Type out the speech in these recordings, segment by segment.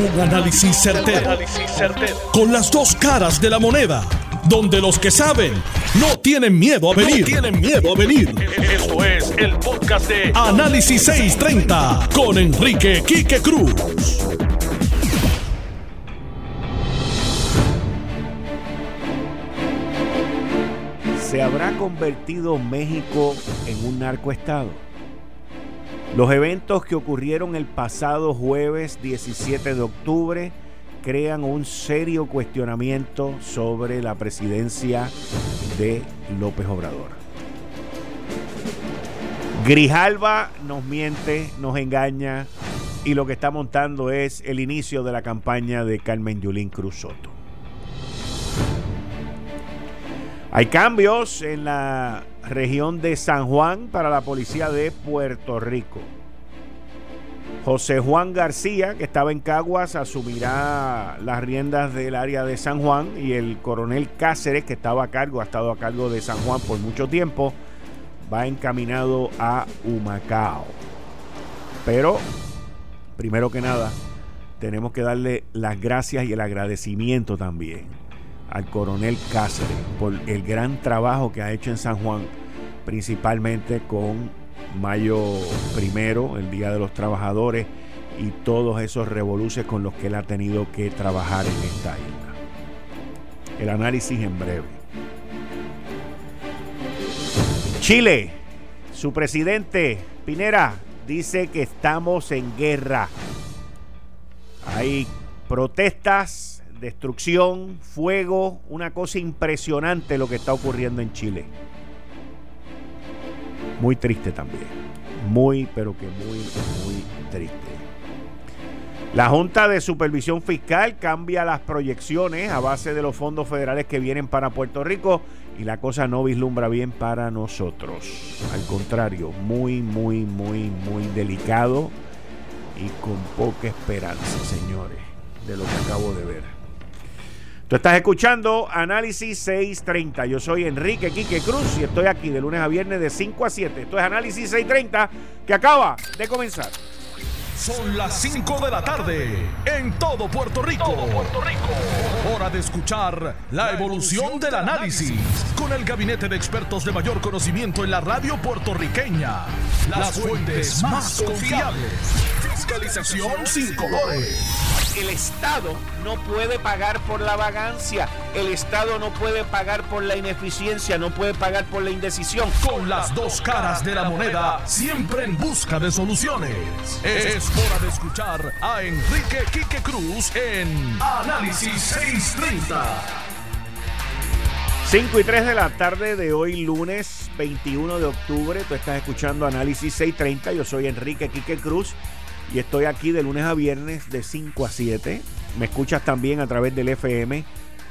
Un análisis certero, Con las dos caras de la moneda. Donde los que saben no tienen miedo a venir. tienen miedo a venir. Esto es el podcast de Análisis 630 con Enrique Quique Cruz. ¿Se habrá convertido México en un narcoestado? Los eventos que ocurrieron el pasado jueves 17 de octubre crean un serio cuestionamiento sobre la presidencia de López Obrador. Grijalva nos miente, nos engaña y lo que está montando es el inicio de la campaña de Carmen Yulín Cruz Soto. Hay cambios en la región de San Juan para la policía de Puerto Rico. José Juan García, que estaba en Caguas, asumirá las riendas del área de San Juan y el coronel Cáceres, que estaba a cargo, ha estado a cargo de San Juan por mucho tiempo, va encaminado a Humacao. Pero, primero que nada, tenemos que darle las gracias y el agradecimiento también al coronel Cáceres por el gran trabajo que ha hecho en San Juan, principalmente con Mayo primero, el Día de los Trabajadores, y todos esos revoluces con los que él ha tenido que trabajar en esta isla. El análisis en breve. Chile, su presidente Pinera dice que estamos en guerra. Hay protestas destrucción, fuego, una cosa impresionante lo que está ocurriendo en Chile. Muy triste también. Muy, pero que muy, muy triste. La Junta de Supervisión Fiscal cambia las proyecciones a base de los fondos federales que vienen para Puerto Rico y la cosa no vislumbra bien para nosotros. Al contrario, muy, muy, muy, muy delicado y con poca esperanza, señores, de lo que acabo de ver. Tú estás escuchando Análisis 630. Yo soy Enrique Quique Cruz y estoy aquí de lunes a viernes de 5 a 7. Esto es Análisis 630 que acaba de comenzar. Son las 5 de la tarde en todo Puerto Rico. Todo Puerto Rico. Hora de escuchar la evolución del análisis con el gabinete de expertos de mayor conocimiento en la radio puertorriqueña. Las fuentes más confiables. Fiscalización sin colores el Estado no puede pagar por la vagancia, el Estado no puede pagar por la ineficiencia, no puede pagar por la indecisión. Con las dos caras de la moneda, siempre en busca de soluciones. Es hora de escuchar a Enrique Quique Cruz en Análisis 630. 5 y 3 de la tarde de hoy, lunes 21 de octubre. Tú estás escuchando Análisis 630. Yo soy Enrique Quique Cruz y estoy aquí de lunes a viernes de 5 a 7. Me escuchas también a través del FM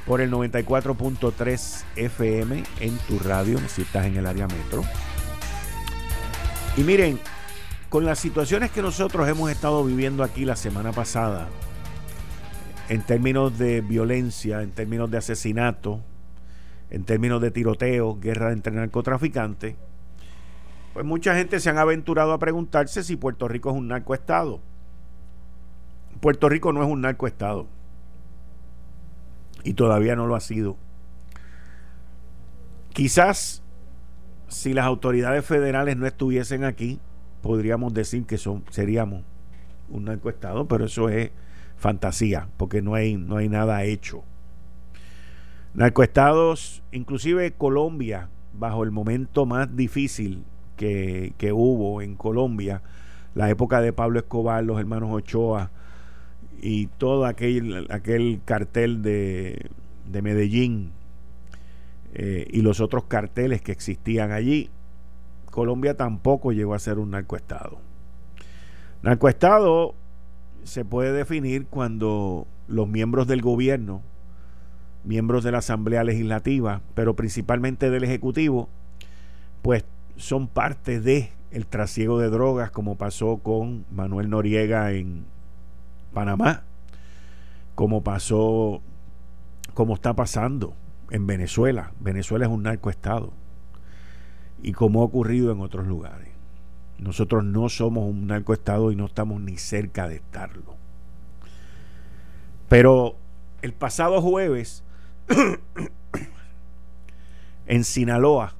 por el 94.3 FM en tu radio, si estás en el área metro. Y miren, con las situaciones que nosotros hemos estado viviendo aquí la semana pasada, en términos de violencia, en términos de asesinato, en términos de tiroteo, guerra entre narcotraficantes, pues mucha gente se han aventurado a preguntarse si Puerto Rico es un narcoestado. Puerto Rico no es un narcoestado. Y todavía no lo ha sido. Quizás si las autoridades federales no estuviesen aquí, podríamos decir que son, seríamos un narcoestado, pero eso es fantasía, porque no hay, no hay nada hecho. Narcoestados, inclusive Colombia, bajo el momento más difícil que, hubo en Colombia, la época de Pablo Escobar, los hermanos Ochoa y todo aquel, aquel cartel de, de Medellín eh, y los otros carteles que existían allí, Colombia tampoco llegó a ser un narcoestado. Narcoestado se puede definir cuando los miembros del gobierno, miembros de la Asamblea Legislativa, pero principalmente del Ejecutivo, pues son parte de el trasiego de drogas como pasó con Manuel Noriega en Panamá, como pasó, como está pasando en Venezuela. Venezuela es un narcoestado y como ha ocurrido en otros lugares. Nosotros no somos un narcoestado y no estamos ni cerca de estarlo. Pero el pasado jueves, en Sinaloa,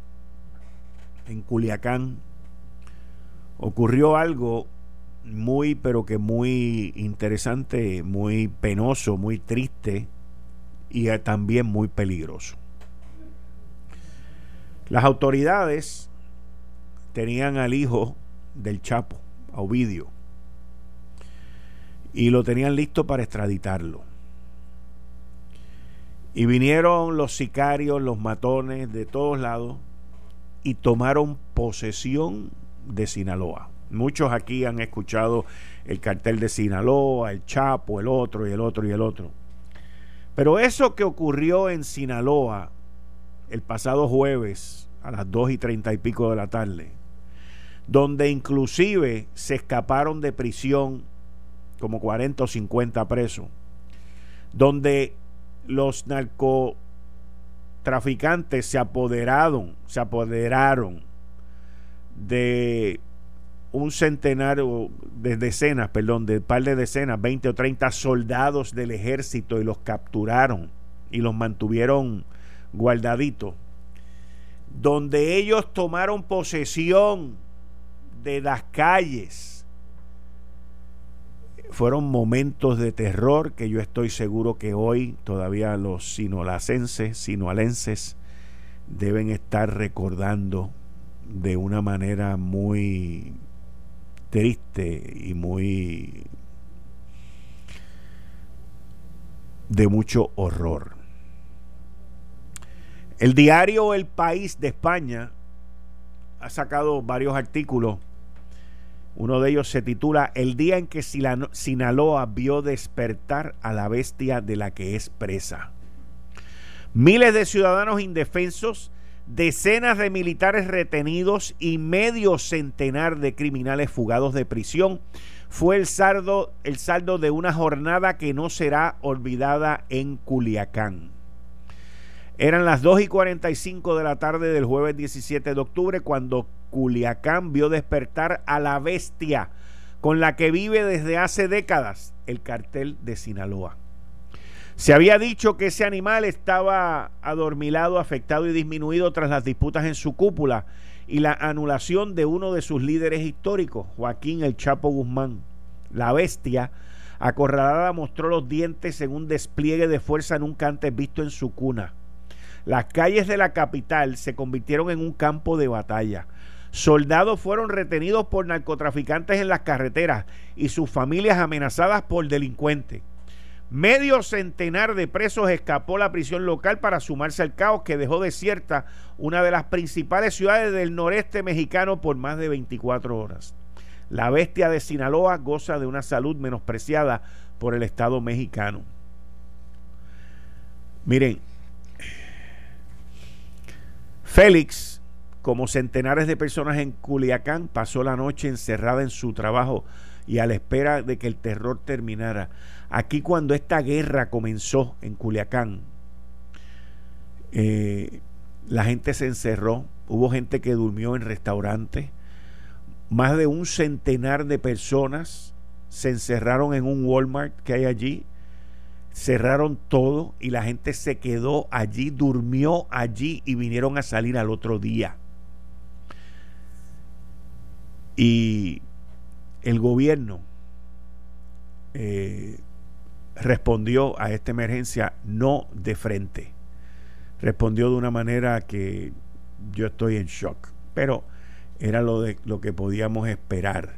en Culiacán, ocurrió algo muy, pero que muy interesante, muy penoso, muy triste y también muy peligroso. Las autoridades tenían al hijo del Chapo, a Ovidio, y lo tenían listo para extraditarlo. Y vinieron los sicarios, los matones de todos lados y tomaron posesión de Sinaloa. Muchos aquí han escuchado el cartel de Sinaloa, el Chapo, el otro y el otro y el otro. Pero eso que ocurrió en Sinaloa el pasado jueves a las dos y treinta y pico de la tarde, donde inclusive se escaparon de prisión como 40 o 50 presos, donde los narcotraficantes se apoderaron, se apoderaron de un centenario de decenas, perdón, de par de decenas, 20 o 30 soldados del ejército y los capturaron y los mantuvieron guardaditos, donde ellos tomaron posesión de las calles. Fueron momentos de terror que yo estoy seguro que hoy todavía los sinolacenses, sinoalenses, deben estar recordando de una manera muy triste y muy de mucho horror. El diario El País de España ha sacado varios artículos. Uno de ellos se titula El día en que Sinaloa vio despertar a la bestia de la que es presa. Miles de ciudadanos indefensos decenas de militares retenidos y medio centenar de criminales fugados de prisión fue el saldo, el saldo de una jornada que no será olvidada en Culiacán. Eran las 2 y 45 de la tarde del jueves 17 de octubre cuando Culiacán vio despertar a la bestia con la que vive desde hace décadas el cartel de Sinaloa. Se había dicho que ese animal estaba adormilado, afectado y disminuido tras las disputas en su cúpula y la anulación de uno de sus líderes históricos, Joaquín el Chapo Guzmán. La bestia acorralada mostró los dientes en un despliegue de fuerza nunca antes visto en su cuna. Las calles de la capital se convirtieron en un campo de batalla. Soldados fueron retenidos por narcotraficantes en las carreteras y sus familias amenazadas por delincuentes. Medio centenar de presos escapó la prisión local para sumarse al caos que dejó desierta una de las principales ciudades del noreste mexicano por más de 24 horas. La bestia de Sinaloa goza de una salud menospreciada por el Estado mexicano. Miren, Félix, como centenares de personas en Culiacán, pasó la noche encerrada en su trabajo y a la espera de que el terror terminara. Aquí cuando esta guerra comenzó en Culiacán, eh, la gente se encerró, hubo gente que durmió en restaurantes, más de un centenar de personas se encerraron en un Walmart que hay allí, cerraron todo y la gente se quedó allí, durmió allí y vinieron a salir al otro día. Y el gobierno eh, respondió a esta emergencia no de frente. Respondió de una manera que yo estoy en shock. Pero era lo, lo que podíamos esperar.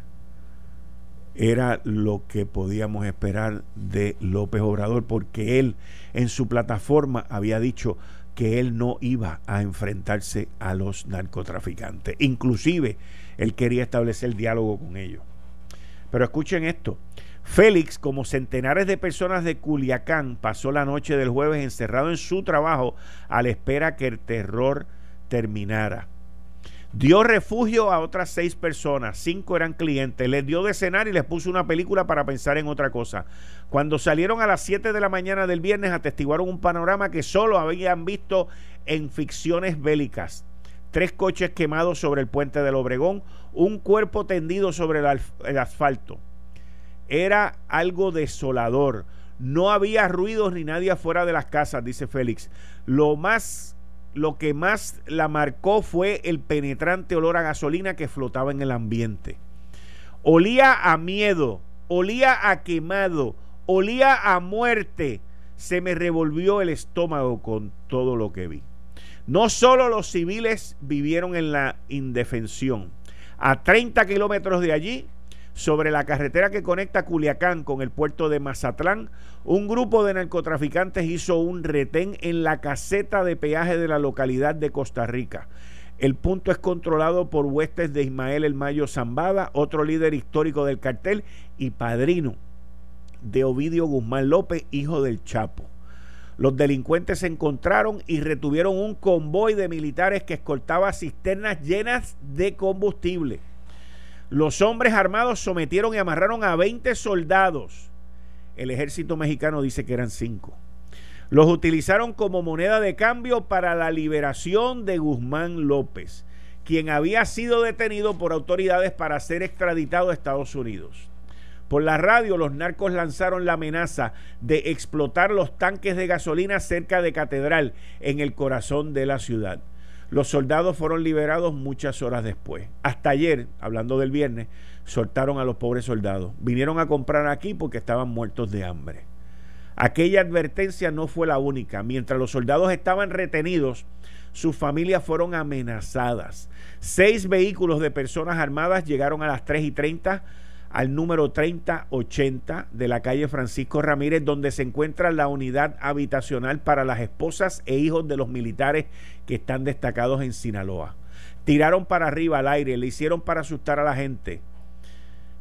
Era lo que podíamos esperar de López Obrador, porque él en su plataforma había dicho que él no iba a enfrentarse a los narcotraficantes. Inclusive, él quería establecer diálogo con ellos. Pero escuchen esto, Félix, como centenares de personas de Culiacán, pasó la noche del jueves encerrado en su trabajo a la espera que el terror terminara. Dio refugio a otras seis personas, cinco eran clientes, les dio de cenar y les puso una película para pensar en otra cosa. Cuando salieron a las 7 de la mañana del viernes atestiguaron un panorama que solo habían visto en ficciones bélicas. Tres coches quemados sobre el puente del Obregón, un cuerpo tendido sobre el, asfalto era algo desolador. No había ruidos ni nadie afuera de las casas, dice Félix. Lo más lo que más la marcó fue el penetrante olor a gasolina que flotaba en el ambiente. Olía a miedo, olía a quemado, olía a muerte. Se me revolvió el estómago con todo lo que vi. No solo los civiles vivieron en la indefensión. A 30 kilómetros de allí, sobre la carretera que conecta Culiacán con el puerto de Mazatlán, un grupo de narcotraficantes hizo un retén en la caseta de peaje de la localidad de Costa Rica. El punto es controlado por huestes de Ismael El Mayo Zambada, otro líder histórico del cartel y padrino de Ovidio Guzmán López, hijo del Chapo. Los delincuentes se encontraron y retuvieron un convoy de militares que escoltaba cisternas llenas de combustible. Los hombres armados sometieron y amarraron a 20 soldados. El ejército mexicano dice que eran 5. Los utilizaron como moneda de cambio para la liberación de Guzmán López, quien había sido detenido por autoridades para ser extraditado a Estados Unidos. Por la radio, los narcos lanzaron la amenaza de explotar los tanques de gasolina cerca de Catedral, en el corazón de la ciudad. Los soldados fueron liberados muchas horas después. Hasta ayer, hablando del viernes, soltaron a los pobres soldados. Vinieron a comprar aquí porque estaban muertos de hambre. Aquella advertencia no fue la única. Mientras los soldados estaban retenidos, sus familias fueron amenazadas. Seis vehículos de personas armadas llegaron a las 3 y 30 al número 3080 de la calle Francisco Ramírez, donde se encuentra la unidad habitacional para las esposas e hijos de los militares que están destacados en Sinaloa. Tiraron para arriba al aire, le hicieron para asustar a la gente.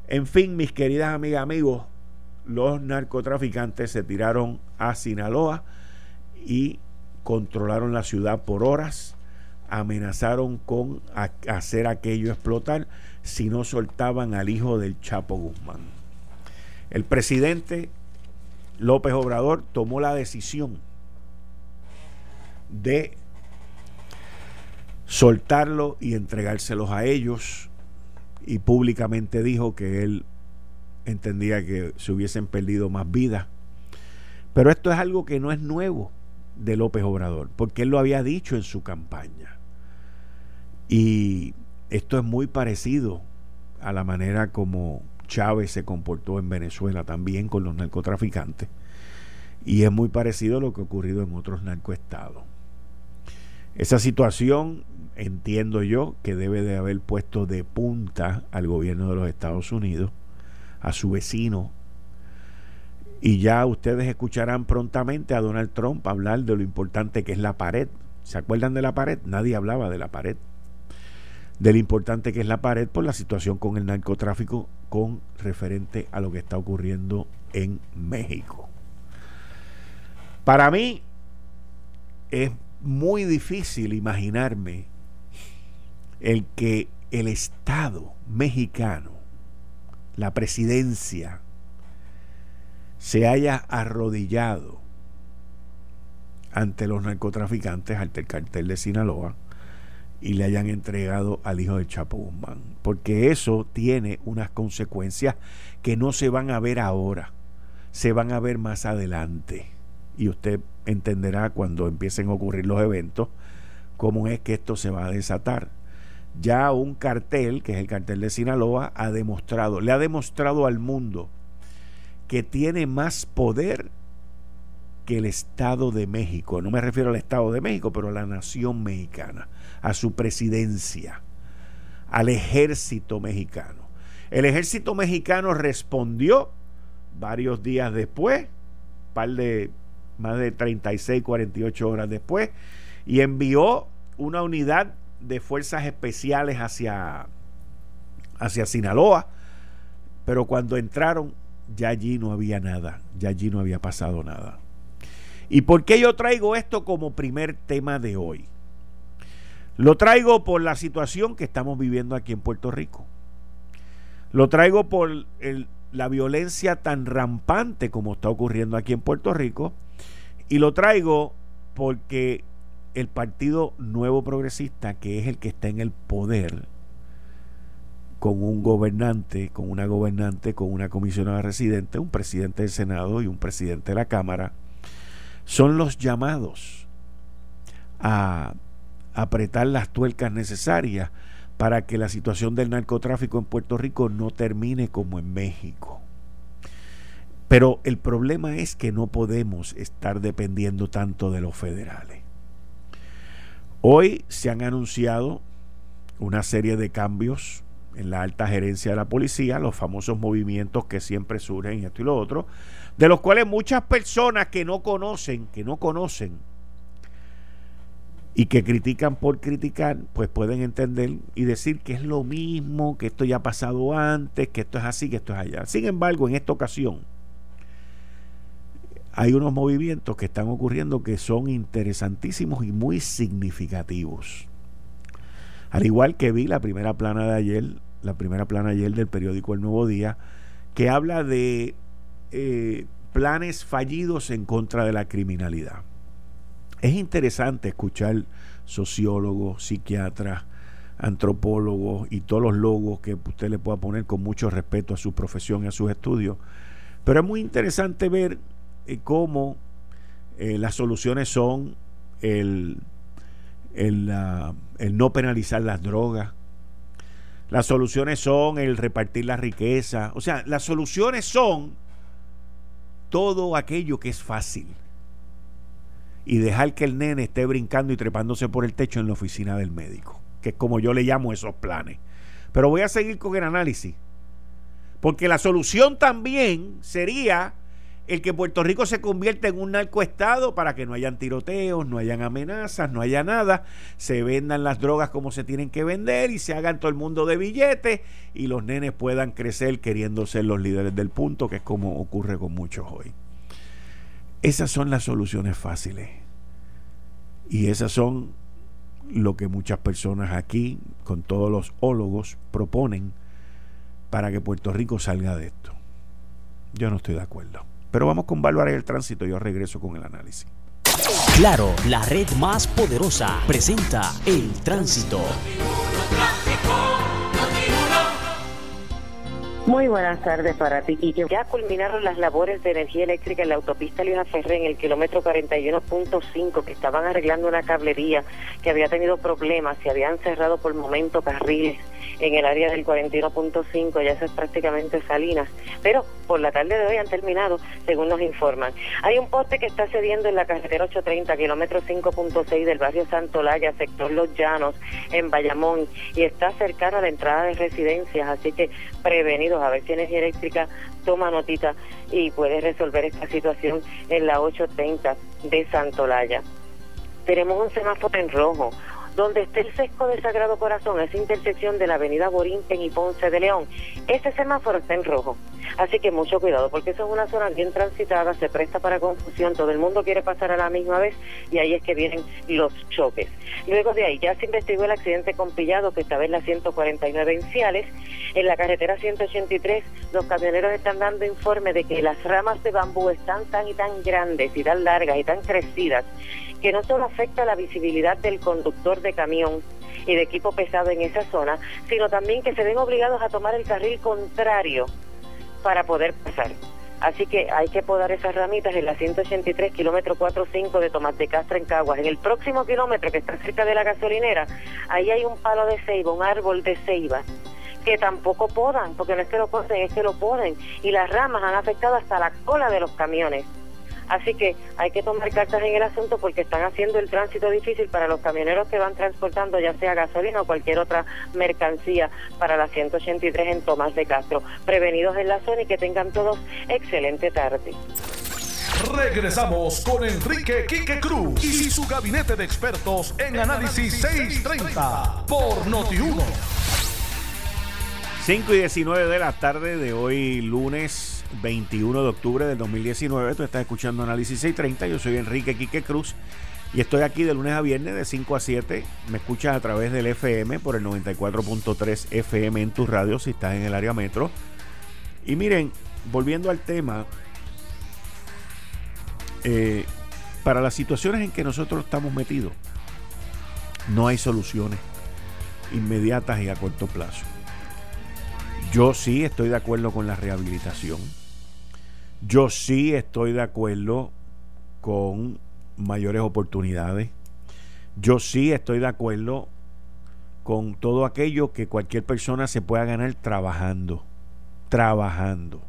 En fin, mis queridas amigas, amigos, los narcotraficantes se tiraron a Sinaloa y controlaron la ciudad por horas, amenazaron con hacer aquello explotar si no soltaban al hijo del Chapo Guzmán. El presidente López Obrador tomó la decisión de soltarlo y entregárselos a ellos y públicamente dijo que él entendía que se hubiesen perdido más vidas. Pero esto es algo que no es nuevo de López Obrador, porque él lo había dicho en su campaña. Y esto es muy parecido a la manera como Chávez se comportó en Venezuela también con los narcotraficantes. Y es muy parecido a lo que ha ocurrido en otros narcoestados. Esa situación entiendo yo que debe de haber puesto de punta al gobierno de los Estados Unidos, a su vecino. Y ya ustedes escucharán prontamente a Donald Trump hablar de lo importante que es la pared. ¿Se acuerdan de la pared? Nadie hablaba de la pared de lo importante que es la pared por la situación con el narcotráfico con referente a lo que está ocurriendo en México. Para mí es muy difícil imaginarme el que el Estado mexicano, la presidencia, se haya arrodillado ante los narcotraficantes, ante el cartel de Sinaloa, y le hayan entregado al hijo de Chapo Guzmán. Porque eso tiene unas consecuencias que no se van a ver ahora, se van a ver más adelante. Y usted entenderá cuando empiecen a ocurrir los eventos cómo es que esto se va a desatar. Ya un cartel, que es el cartel de Sinaloa, ha demostrado, le ha demostrado al mundo que tiene más poder que el Estado de México. No me refiero al Estado de México, pero a la nación mexicana a su presidencia, al ejército mexicano. El ejército mexicano respondió varios días después, par de más de 36, 48 horas después, y envió una unidad de fuerzas especiales hacia, hacia Sinaloa, pero cuando entraron ya allí no había nada, ya allí no había pasado nada. ¿Y por qué yo traigo esto como primer tema de hoy? Lo traigo por la situación que estamos viviendo aquí en Puerto Rico. Lo traigo por la violencia tan rampante como está ocurriendo aquí en Puerto Rico. Y lo traigo porque el Partido Nuevo Progresista, que es el que está en el poder, con un gobernante, con una gobernante, con una comisionada residente, un presidente del Senado y un presidente de la Cámara, son los llamados a apretar las tuercas necesarias para que la situación del narcotráfico en Puerto Rico no termine como en México. Pero el problema es que no podemos estar dependiendo tanto de los federales. Hoy se han anunciado una serie de cambios en la alta gerencia de la policía, los famosos movimientos que siempre surgen y esto y lo otro, de los cuales muchas personas que no conocen, que no conocen y que critican por criticar, pues pueden entender y decir que es lo mismo, que esto ya ha pasado antes, que esto es así, que esto es allá. Sin embargo, en esta ocasión hay unos movimientos que están ocurriendo que son interesantísimos y muy significativos. Al igual que vi la primera plana de ayer, la primera plana ayer del periódico El Nuevo Día, que habla de eh, planes fallidos en contra de la criminalidad. Es interesante escuchar sociólogos, psiquiatras, antropólogos y todos los logos que usted le pueda poner con mucho respeto a su profesión y a sus estudios. Pero es muy interesante ver eh, cómo eh, las soluciones son el el, no penalizar las drogas. Las soluciones son el repartir la riqueza. O sea, las soluciones son todo aquello que es fácil. Y dejar que el nene esté brincando y trepándose por el techo en la oficina del médico. Que es como yo le llamo esos planes. Pero voy a seguir con el análisis. Porque la solución también sería el que Puerto Rico se convierta en un narcoestado para que no hayan tiroteos, no hayan amenazas, no haya nada, se vendan las drogas como se tienen que vender y se hagan todo el mundo de billetes y los nenes puedan crecer queriendo ser los líderes del punto, que es como ocurre con muchos hoy. Esas son las soluciones fáciles. Y esas son lo que muchas personas aquí, con todos los ólogos, proponen para que Puerto Rico salga de esto. Yo no estoy de acuerdo. Pero vamos con Bárbara y el tránsito. Yo regreso con el análisis. Claro, la red más poderosa presenta el tránsito. Muy buenas tardes para ti, Quique. Ya culminaron las labores de energía eléctrica en la autopista Luisa Ferré en el kilómetro 41.5, que estaban arreglando una cablería que había tenido problemas, se habían cerrado por momento carriles en el área del 41.5, ya eso es prácticamente Salinas, pero por la tarde de hoy han terminado, según nos informan. Hay un poste que está cediendo en la carretera 830, kilómetro 5.6 del barrio Santolaya, sector Los Llanos, en Bayamón, y está cercano a la entrada de residencias, así que prevenidos a ver si Energía Eléctrica toma notita y puede resolver esta situación en la 830 de Santolaya. Tenemos un semáforo en rojo, donde está el sesco de Sagrado Corazón, esa intersección de la avenida Borinquen y Ponce de León, ese semáforo está en rojo. Así que mucho cuidado, porque eso es una zona bien transitada, se presta para confusión, todo el mundo quiere pasar a la misma vez y ahí es que vienen los choques. Luego de ahí ya se investigó el accidente con Pillado, que estaba en la 149 en. En la carretera 183, los camioneros están dando informe de que las ramas de bambú están tan y tan grandes y tan largas y tan crecidas que no solo afecta la visibilidad del conductor de camión y de equipo pesado en esa zona, sino también que se ven obligados a tomar el carril contrario para poder pasar. Así que hay que podar esas ramitas en la 183 kilómetro 45 de Tomás de Castro en Caguas. En el próximo kilómetro que está cerca de la gasolinera, ahí hay un palo de ceiba, un árbol de ceiba que tampoco podan, porque no es que lo corten, es que lo poden. Y las ramas han afectado hasta la cola de los camiones. Así que hay que tomar cartas en el asunto porque están haciendo el tránsito difícil para los camioneros que van transportando ya sea gasolina o cualquier otra mercancía para la 183 en Tomás de Castro. Prevenidos en la zona y que tengan todos excelente tarde. Regresamos con Enrique Quique Cruz y su gabinete de expertos en Análisis 630 por Noti1. 5 y 19 de la tarde de hoy, lunes 21 de octubre del 2019. Tú estás escuchando Análisis 630. Yo soy Enrique Quique Cruz y estoy aquí de lunes a viernes de 5 a 7. Me escuchas a través del FM por el 94.3 FM en tu radio si estás en el área metro. Y miren, volviendo al tema, eh, para las situaciones en que nosotros estamos metidos, no hay soluciones inmediatas y a corto plazo. Yo sí estoy de acuerdo con la rehabilitación. Yo sí estoy de acuerdo con mayores oportunidades. Yo sí estoy de acuerdo con todo aquello que cualquier persona se pueda ganar trabajando. Trabajando.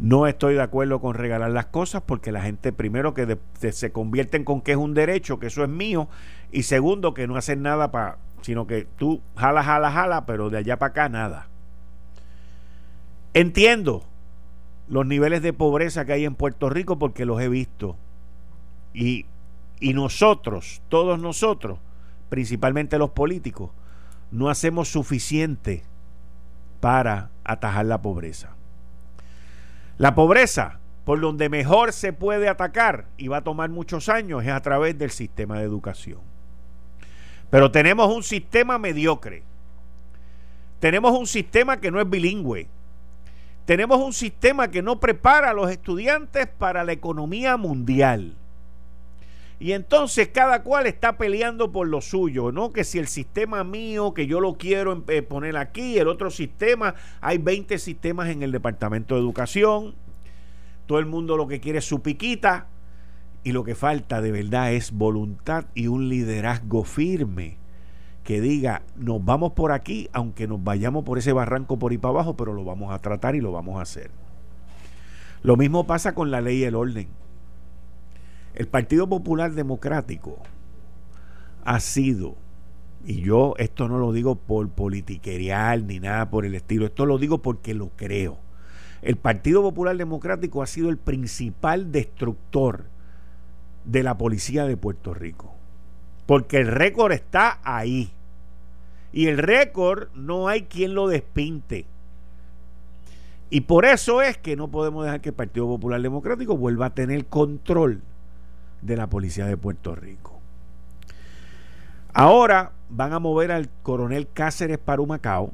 No estoy de acuerdo con regalar las cosas porque la gente primero que se convierten con que es un derecho, que eso es mío, y segundo que no hacen nada para, sino que tú jala, jala, jala, pero de allá para acá nada. Entiendo los niveles de pobreza que hay en Puerto Rico porque los he visto. Y, y nosotros, todos nosotros, principalmente los políticos, no hacemos suficiente para atajar la pobreza. La pobreza, por donde mejor se puede atacar, y va a tomar muchos años, es a través del sistema de educación. Pero tenemos un sistema mediocre. Tenemos un sistema que no es bilingüe. Tenemos un sistema que no prepara a los estudiantes para la economía mundial. Y entonces cada cual está peleando por lo suyo, ¿no? Que si el sistema mío, que yo lo quiero eh, poner aquí, el otro sistema, hay 20 sistemas en el Departamento de Educación, todo el mundo lo que quiere es su piquita, y lo que falta de verdad es voluntad y un liderazgo firme que diga, nos vamos por aquí, aunque nos vayamos por ese barranco por ahí para abajo, pero lo vamos a tratar y lo vamos a hacer. Lo mismo pasa con la ley y el orden. El Partido Popular Democrático ha sido, y yo esto no lo digo por politiquerial ni nada por el estilo, esto lo digo porque lo creo. El Partido Popular Democrático ha sido el principal destructor de la policía de Puerto Rico. Porque el récord está ahí. Y el récord no hay quien lo despinte. Y por eso es que no podemos dejar que el Partido Popular Democrático vuelva a tener control de la policía de Puerto Rico. Ahora van a mover al coronel Cáceres para Humacao,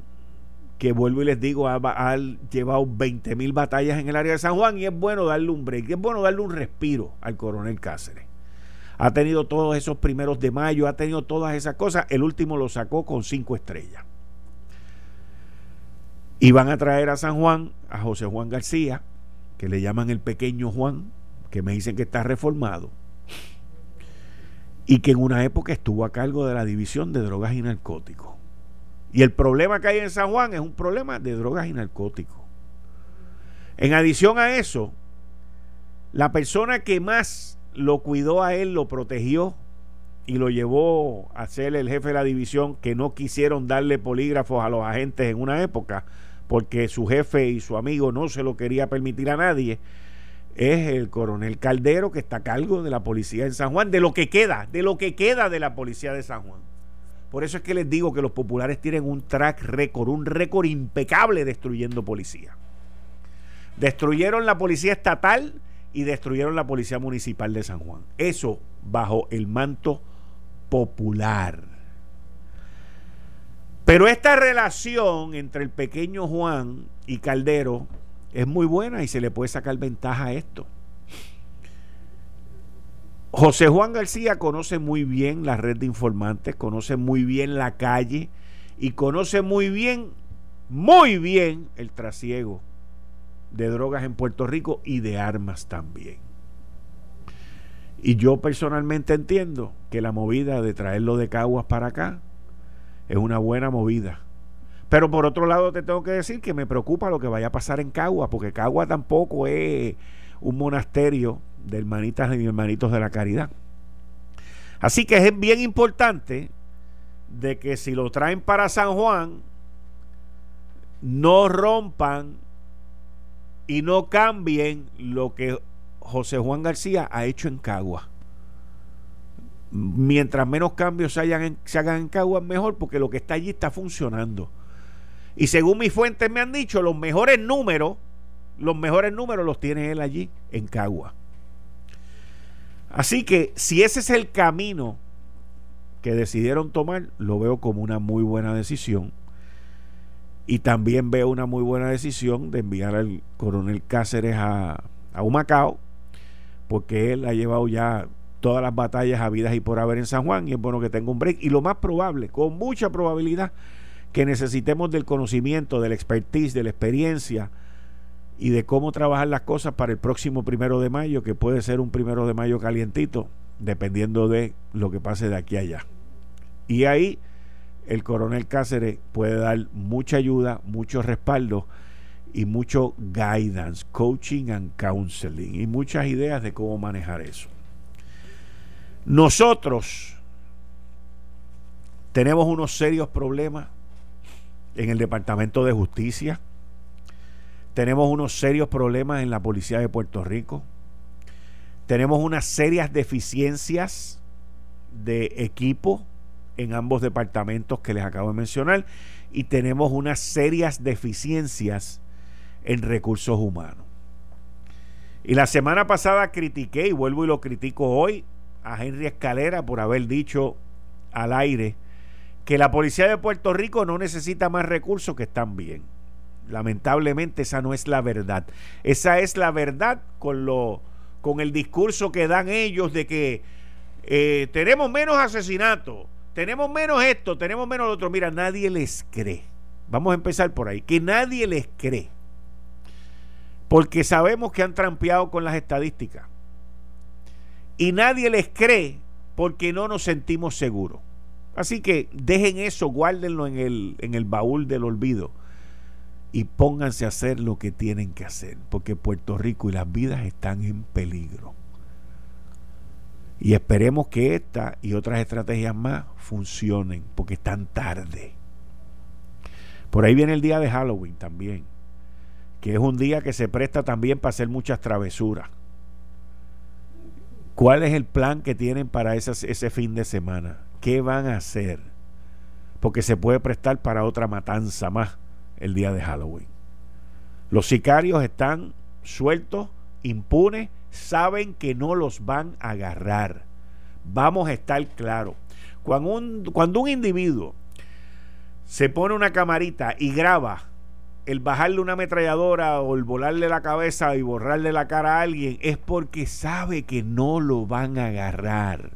que vuelvo y les digo, ha, llevado 20 mil batallas en el área de San Juan y es bueno darle un break, es bueno darle un respiro al coronel Cáceres ha tenido todos esos primeros de mayo, ha tenido todas esas cosas. El último lo sacó con cinco estrellas. Y van a traer a San Juan a José Juan García, que le llaman el pequeño Juan, que me dicen que está reformado, y que en una época estuvo a cargo de la división de drogas y narcóticos. Y el problema que hay en San Juan es un problema de drogas y narcóticos. En adición a eso, la persona que más lo cuidó a él, lo protegió y lo llevó a ser el jefe de la división que no quisieron darle polígrafos a los agentes en una época porque su jefe y su amigo no se lo quería permitir a nadie es el coronel Caldero que está a cargo de la policía en San Juan, de lo que queda, de lo que queda de la policía de San Juan. Por eso es que les digo que los populares tienen un track record, un récord impecable destruyendo policía. Destruyeron la policía estatal y destruyeron la Policía Municipal de San Juan. Eso bajo el manto popular. Pero esta relación entre el pequeño Juan y Caldero es muy buena y se le puede sacar ventaja a esto. José Juan García conoce muy bien la red de informantes, conoce muy bien la calle y conoce muy bien, muy bien el trasiego de drogas en Puerto Rico y de armas también. Y yo personalmente entiendo que la movida de traerlo de Caguas para acá es una buena movida. Pero por otro lado te tengo que decir que me preocupa lo que vaya a pasar en Caguas, porque Caguas tampoco es un monasterio de hermanitas y hermanitos de la caridad. Así que es bien importante de que si lo traen para San Juan, no rompan y no cambien lo que José Juan García ha hecho en Cagua. Mientras menos cambios se, hagan se hagan en Cagua, mejor, porque lo que está allí está funcionando. Y según mis fuentes me han dicho, los mejores números, los mejores números los tiene él allí en Cagua. Así que si ese es el camino que decidieron tomar, lo veo como una muy buena decisión. Y también veo una muy buena decisión de enviar al coronel Cáceres a, a Humacao, porque él ha llevado ya todas las batallas habidas y por haber en San Juan, y es bueno que tenga un break. Y lo más probable, con mucha probabilidad, que necesitemos del conocimiento, del expertise, de la experiencia y de cómo trabajar las cosas para el próximo primero de mayo, que puede ser un primero de mayo calientito, dependiendo de lo que pase de aquí a allá. Y ahí el coronel Cáceres puede dar mucha ayuda, mucho respaldo y mucho guidance, coaching and counseling y muchas ideas de cómo manejar eso. Nosotros tenemos unos serios problemas en el Departamento de Justicia. Tenemos unos serios problemas en la Policía de Puerto Rico. Tenemos unas serias deficiencias de equipo en ambos departamentos que les acabo de mencionar. Y tenemos unas serias deficiencias en recursos humanos. Y la semana pasada critiqué, y vuelvo y lo critico hoy, a Henry Escalera por haber dicho al aire que la policía de Puerto Rico no necesita más recursos que están bien. Lamentablemente esa no es la verdad. Esa es la verdad con lo con el discurso que dan ellos de que eh, tenemos menos asesinatos, tenemos menos esto, tenemos menos lo otro. Mira, nadie les cree. Vamos a empezar por ahí. Que nadie les cree. Porque sabemos que han trampeado con las estadísticas. Y nadie les cree porque no nos sentimos seguros. Así que dejen eso, guárdenlo en el, en el baúl del olvido y pónganse a hacer lo que tienen que hacer, porque Puerto Rico y las vidas están en peligro. Y esperemos que esta y otras estrategias más funcionen, porque están tarde. Por ahí viene el día de Halloween también, que es un día que se presta también para hacer muchas travesuras. ¿Cuál es el plan que tienen para ese fin de semana? ¿Qué van a hacer? Porque se puede prestar para otra matanza más el día de Halloween. Los sicarios están sueltos, impunes, saben que no los van a agarrar. Vamos a estar claros. Cuando un, cuando un individuo se pone una camarita y graba el bajarle una ametralladora o el volarle la cabeza y borrarle la cara a alguien es porque sabe que no lo van a agarrar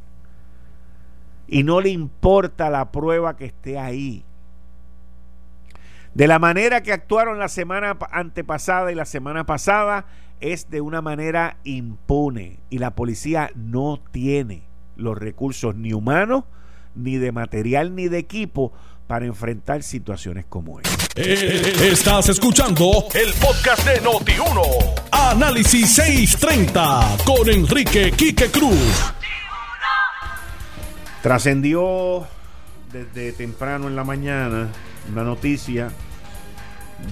y no le importa la prueba que esté ahí. De la manera que actuaron la semana antepasada y la semana pasada es de una manera impune y la policía no tiene los recursos ni humanos, ni de material, ni de equipo para enfrentar situaciones como esta. Eh, estás escuchando el podcast de Noti1. Análisis 630 con Enrique Quique Cruz. Trascendió desde temprano en la mañana una noticia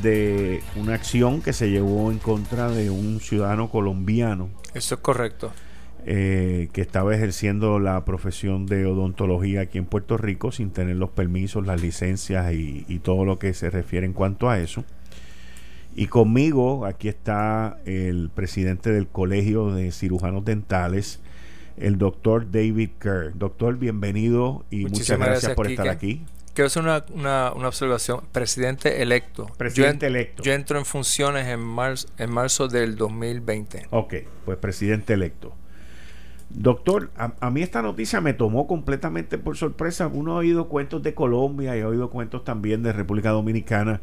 de una acción que se llevó en contra de un ciudadano colombiano. Eso es correcto. Eh, que estaba ejerciendo la profesión de odontología aquí en Puerto Rico sin tener los permisos, las licencias y, y todo lo que se refiere en cuanto a eso. Y conmigo aquí está el presidente del Colegio de Cirujanos Dentales, el doctor David Kerr. Doctor, bienvenido y muchas gracias, por estar aquí. Quiero hacer una, una, observación. Presidente electo. Presidente electo. Yo entro en funciones en marzo, en marzo del 2020. Ok, pues presidente electo. Doctor, a, mí esta noticia me tomó completamente por sorpresa. Uno ha oído cuentos de Colombia y ha oído cuentos también de República Dominicana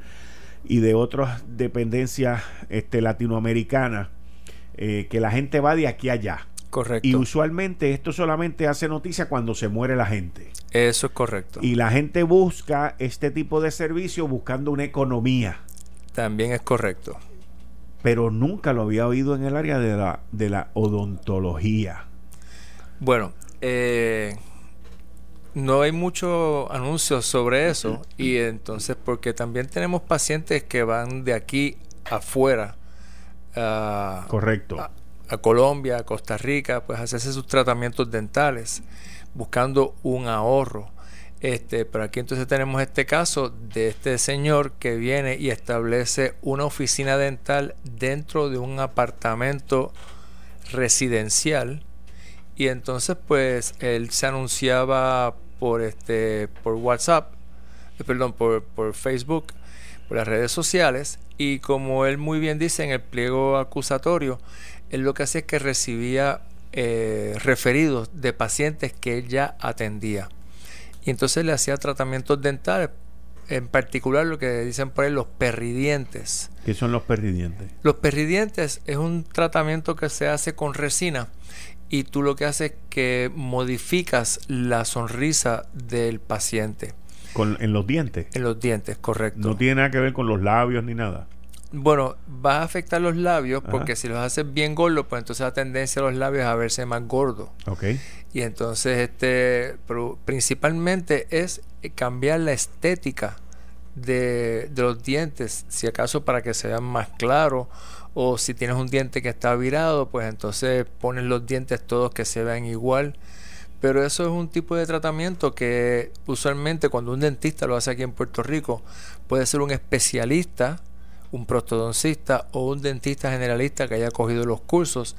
y de otras dependencias este, latinoamericanas, eh, que la gente va de aquí a allá. Correcto. Y usualmente esto solamente hace noticia cuando se muere la gente. Eso es correcto. Y la gente busca este tipo de servicio buscando una economía. También es correcto. Pero nunca lo había oído en el área de la, de la odontología. Bueno, eh, no hay muchos anuncios sobre eso. Y entonces, porque también tenemos pacientes que van de aquí afuera. Correcto a Colombia, a Costa Rica, pues hacerse sus tratamientos dentales, buscando un ahorro. Este, pero aquí entonces tenemos este caso de este señor que viene y establece una oficina dental dentro de un apartamento residencial y entonces pues él se anunciaba por este por WhatsApp, eh, perdón, por, por Facebook, por las redes sociales y como él muy bien dice en el pliego acusatorio, él lo que hacía es que recibía eh, referidos de pacientes que él ya atendía. Y entonces le hacía tratamientos dentales en particular lo que dicen por ahí los perridientes. ¿Qué son los perridientes? Los perridientes es un tratamiento que se hace con resina y tú lo que haces es que modificas la sonrisa del paciente. Con, en los dientes. En los dientes, correcto. No tiene nada que ver con los labios ni nada. Bueno, va a afectar los labios porque si los haces bien gordos, pues entonces la tendencia a los labios a verse más gordo. Ok. Y entonces, este, principalmente es cambiar la estética de, de, los dientes, si acaso para que se vean más claros, o si tienes un diente que está virado, pues entonces pones los dientes todos que se vean igual. Pero eso es un tipo de tratamiento que usualmente cuando un dentista lo hace aquí en Puerto Rico, puede ser un especialista un prostodoncista o un dentista generalista que haya cogido los cursos.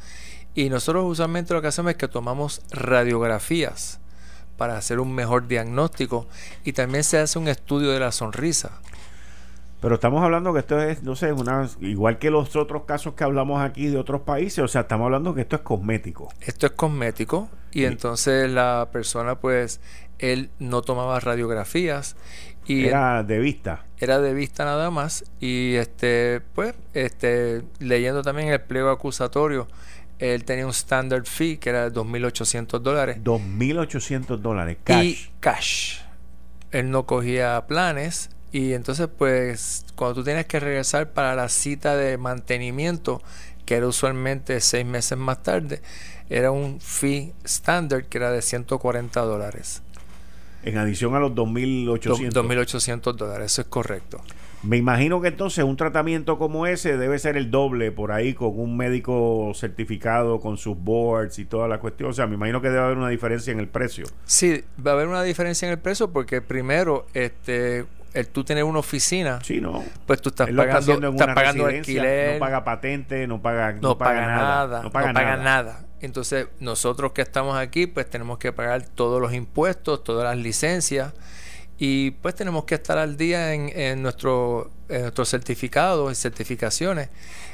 Y nosotros usualmente lo que hacemos es que tomamos radiografías para hacer un mejor diagnóstico y también se hace un estudio de la sonrisa. Pero estamos hablando que esto es, no sé, una, igual que los otros casos que hablamos aquí de otros países, o sea, estamos hablando que esto es cosmético. Esto es cosmético y entonces la persona pues, él no tomaba radiografías era de vista. Era de vista nada más. Y este, pues, este, leyendo también el pliego acusatorio, él tenía un standard fee que era de 2.800 dólares. 2.800 dólares, cash. Y cash. Él no cogía planes. Y entonces, pues, cuando tú tienes que regresar para la cita de mantenimiento, que era usualmente seis meses más tarde, era un fee standard que era de 140 dólares. En adición a los 2.800. 2.800 dólares, eso es correcto. Me imagino que entonces un tratamiento como ese debe ser el doble por ahí con un médico certificado, con sus boards y toda la cuestión. O sea, me imagino que debe haber una diferencia en el precio. Sí, va a haber una diferencia en el precio porque primero, este, el tú tener una oficina, sí, no. pues tú estás pagando, estás pagando alquiler, no paga patente, no paga, no, paga, nada, no paga, nada. Entonces, nosotros que estamos aquí, pues tenemos que pagar todos los impuestos, todas las licencias y pues tenemos que estar al día en, en, nuestro, en nuestros certificados y certificaciones.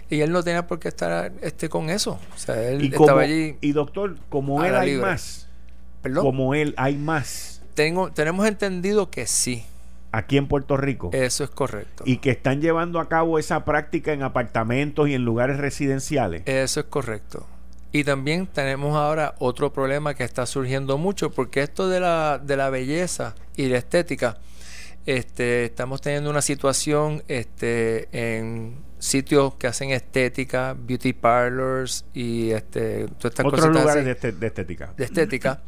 Y él no tenía por qué estar este, con eso. O sea, él estaba allí. Y doctor, como él hay más. ¿Perdón? Como él hay más. Tengo, tenemos entendido que sí. Aquí en Puerto Rico. Eso es correcto. Y que están llevando a cabo esa práctica en apartamentos y en lugares residenciales. Eso es correcto. Y también tenemos ahora otro problema que está surgiendo mucho, porque esto de la, de la belleza y la estética, este, estamos teniendo una situación este, en sitios que hacen estética, beauty parlors y este, todas estas Otros lugares de, este, de, estética. De estética,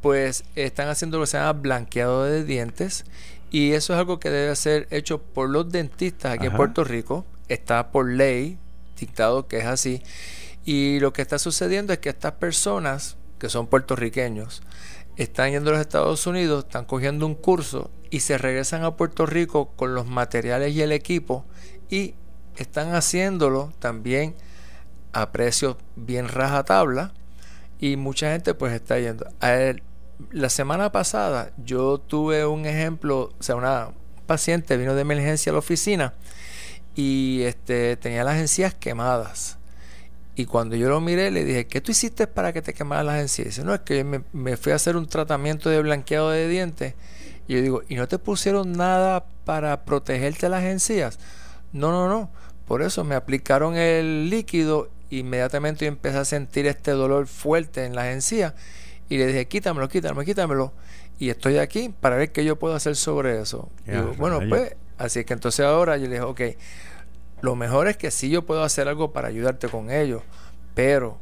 pues están haciendo lo que se llama blanqueado de dientes y eso es algo que debe ser hecho por los dentistas aquí en Puerto Rico. Está por ley dictado que es así. Y lo que está sucediendo es que estas personas, que son puertorriqueños, están yendo a los Estados Unidos, están cogiendo un curso y se regresan a Puerto Rico con los materiales y el equipo y están haciéndolo también a precios bien rajatabla y mucha gente pues está yendo. A la semana pasada yo tuve un ejemplo, o sea, una paciente vino de emergencia a la oficina y este, tenía las encías quemadas. Y cuando yo lo miré, le dije, ¿qué tú hiciste para que te quemaran las encías? Dice, no, es que me, me, fui a hacer un tratamiento de blanqueado de dientes. Y yo digo, ¿y no te pusieron nada para protegerte las encías? No, no, no. Por eso me aplicaron el líquido. Inmediatamente yo empecé a sentir este dolor fuerte en las encías. Y le dije, quítamelo, quítamelo, quítamelo. Y estoy aquí para ver qué yo puedo hacer sobre eso. digo, bueno, pues, así es que entonces ahora yo le dije, ok lo mejor es que sí yo puedo hacer algo para ayudarte con ello, pero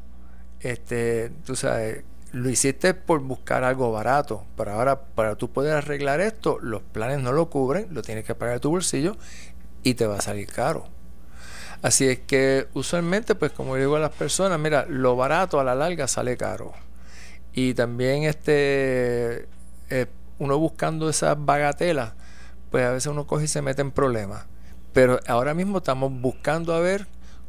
este, tú sabes, lo hiciste por buscar algo barato, pero ahora para tú poder arreglar esto, los planes no lo cubren, lo tienes que pagar tu bolsillo y te va a salir caro. Así es que usualmente, pues como digo a las personas, mira, lo barato a la larga sale caro. Y también este eh, uno buscando esas bagatelas, pues a veces uno coge y se mete en problemas. Pero ahora mismo estamos buscando a ver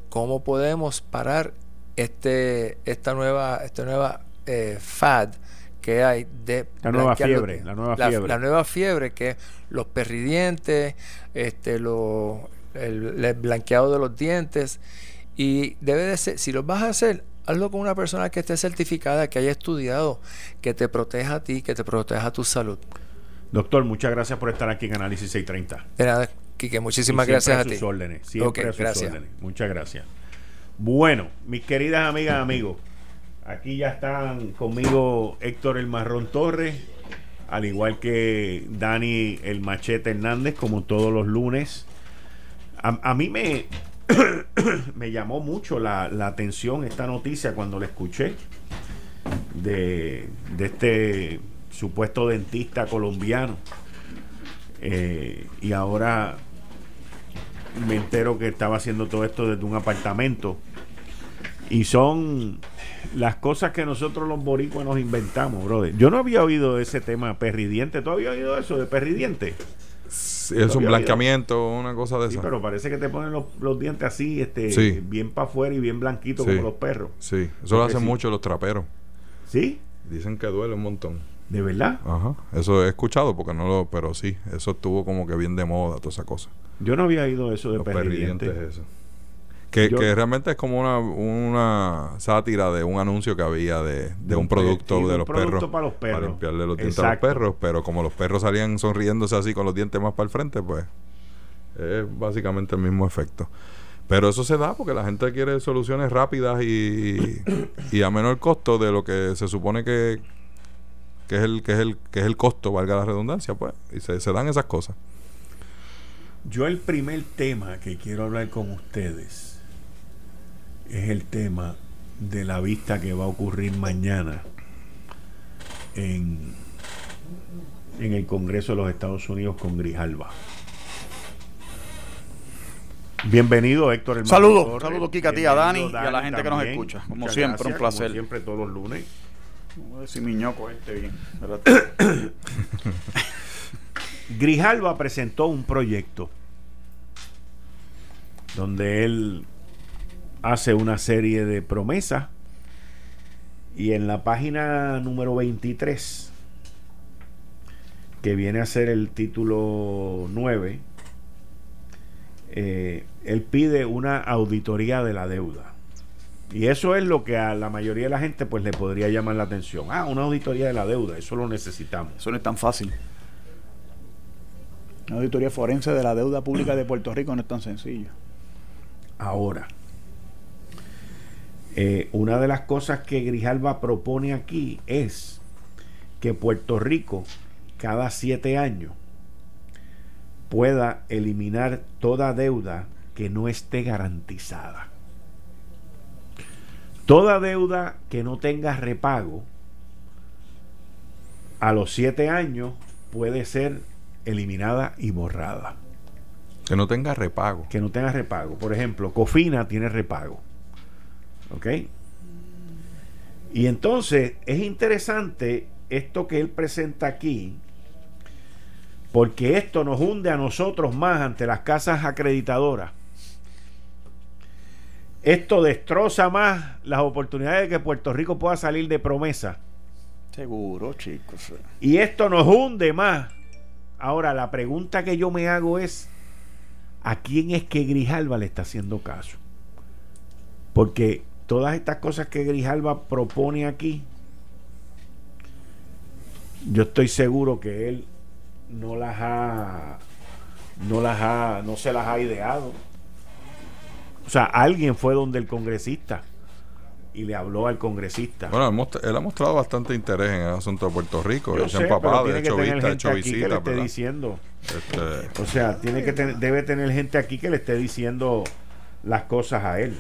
cómo podemos parar este, esta nueva, esta nueva eh, fad que hay de la nueva fiebre, la nueva fiebre. La nueva fiebre que es los perridientes, este, lo, el, blanqueado de los dientes. Y debe de ser, si lo vas a hacer, hazlo con una persona que esté certificada, que haya estudiado, que te proteja a ti, que te proteja tu salud. Doctor, muchas gracias por estar aquí en Análisis 630. De nada, Quique, muchísimas gracias a, ti. órdenes, siempre a sus gracias. órdenes. Muchas gracias. Bueno, mis queridas amigas amigos, aquí ya están conmigo Héctor el Marrón Torres, al igual que Dani el Machete Hernández, como todos los lunes. A, a mí me, me llamó mucho la, la atención esta noticia cuando la escuché de, de este supuesto dentista colombiano. Eh, y ahora me entero que estaba haciendo todo esto desde un apartamento. Y son las cosas que nosotros los boricuas nos inventamos, brother. Yo no había oído ese tema perridiente. ¿Tú habías oído eso de perridiente? Sí, es un blanqueamiento, una cosa de Sí, esa. pero parece que te ponen los, los dientes así, este, Sí. bien para afuera y bien blanquitos como los perros. Sí, eso lo hacen mucho los traperos. ¿Sí? Dicen que duele un montón. ¿De verdad? Ajá. Eso he escuchado porque no lo, pero sí, eso estuvo como que bien de moda, toda esa cosa. Yo no había oído eso de Los perridientes, eso. Que, Yo- que realmente es como una, una sátira de un anuncio que había de, de un producto de los producto perros. para los perros. limpiarle los dientes Exacto. a los perros. Pero como los perros salían sonriéndose así con los dientes más para el frente, pues es básicamente el mismo efecto. Pero eso se da porque la gente quiere soluciones rápidas y, y a menor costo de lo que se supone que, que es el que es el que es el costo, valga la redundancia, pues. Y se, se dan esas cosas. Yo el primer tema que quiero hablar con ustedes es el tema de la vista que va a ocurrir mañana en, en el Congreso de los Estados Unidos con Grijalba. Bienvenido Héctor Hermano Saludos, saludos, Kika, a ti, a Dani y a la gente que nos escucha. Como Muchas siempre, un placer. Como siempre todos los lunes. Vamos a Miñoco este bien. Grijalva presentó un proyecto donde él hace una serie de promesas y en la página número 23 que viene a ser el título 9 eh, él pide una auditoría de la deuda y eso es lo que a la mayoría de la gente pues le podría llamar la atención ah una auditoría de la deuda eso lo necesitamos Eso no es tan fácil. Una auditoría forense de la deuda pública de Puerto Rico no es tan sencillo. Ahora, eh, una de las cosas que Grijalva propone aquí es que Puerto Rico cada siete años pueda eliminar toda deuda que no esté garantizada. Toda deuda que no tenga repago a los siete años puede ser eliminada y borrada Que no tenga repago. que no tenga repago. Por ejemplo, Cofina tiene repago. ¿Ok? Y entonces es interesante esto que él presenta aquí, porque esto nos hunde a nosotros más ante las casas acreditadoras. Esto destroza más las oportunidades de que Puerto Rico pueda salir de promesa. Seguro, chicos. Y esto nos hunde más. Ahora, la pregunta que yo me hago es, ¿a quién es que Grijalva le está haciendo caso? Porque todas estas cosas que Grijalva propone aquí, yo estoy seguro que él no las ha, no las ha, no se las ha ideado. O sea, alguien fue donde el congresista y le habló al congresista. Bueno, él, ha mostrado bastante interés en el asunto de Puerto Rico. Yo Él se sé, ha empapado, pero ha tiene que hecho tener vistas, ha gente hecho aquí que le visitas, esté ¿verdad? diciendo. Este, O sea, tiene que tener- debe tener gente aquí que le esté diciendo las cosas a él.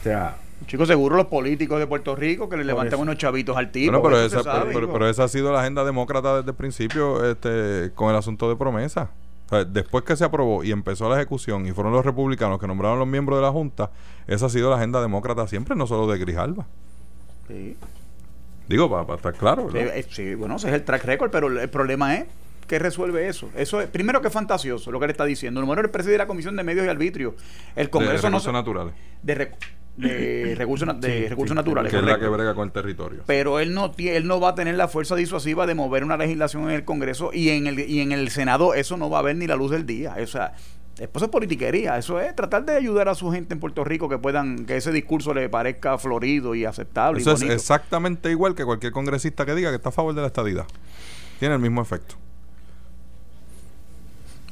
O sea, Chicos, seguro los políticos de Puerto Rico que le levantan eso. unos chavitos al tipo. bueno, pero esa, pero, sabe. pero- pero esa ha sido la agenda demócrata desde el principio este, con el asunto de promesa. O sea, después que se aprobó y empezó la ejecución y fueron los republicanos que nombraron los miembros de la Junta, esa ha sido la agenda demócrata siempre, no solo de Grijalba. Sí. Digo, para, estar claro, ¿verdad? Eh, sí, bueno, ese es el track record, pero el, problema es que resuelve eso. Eso es, primero que es fantasioso lo que le está diciendo. Número uno, el presidente de la Comisión de Medios y Arbitrio. El de Congreso no recursos se- naturales. de, de recursos de Sí, recursos sí, naturales. Que es la que brega con el territorio. pero él no él no va a tener la fuerza disuasiva de mover una legislación en el Congreso y en el y en el Senado eso no va a ver ni la luz del día o sea eso es politiquería eso es tratar de ayudar a su gente en Puerto Rico que puedan que ese discurso le parezca florido y aceptable y Eso es exactamente igual que cualquier congresista que diga que está a favor de la estadidad. Tiene el mismo efecto.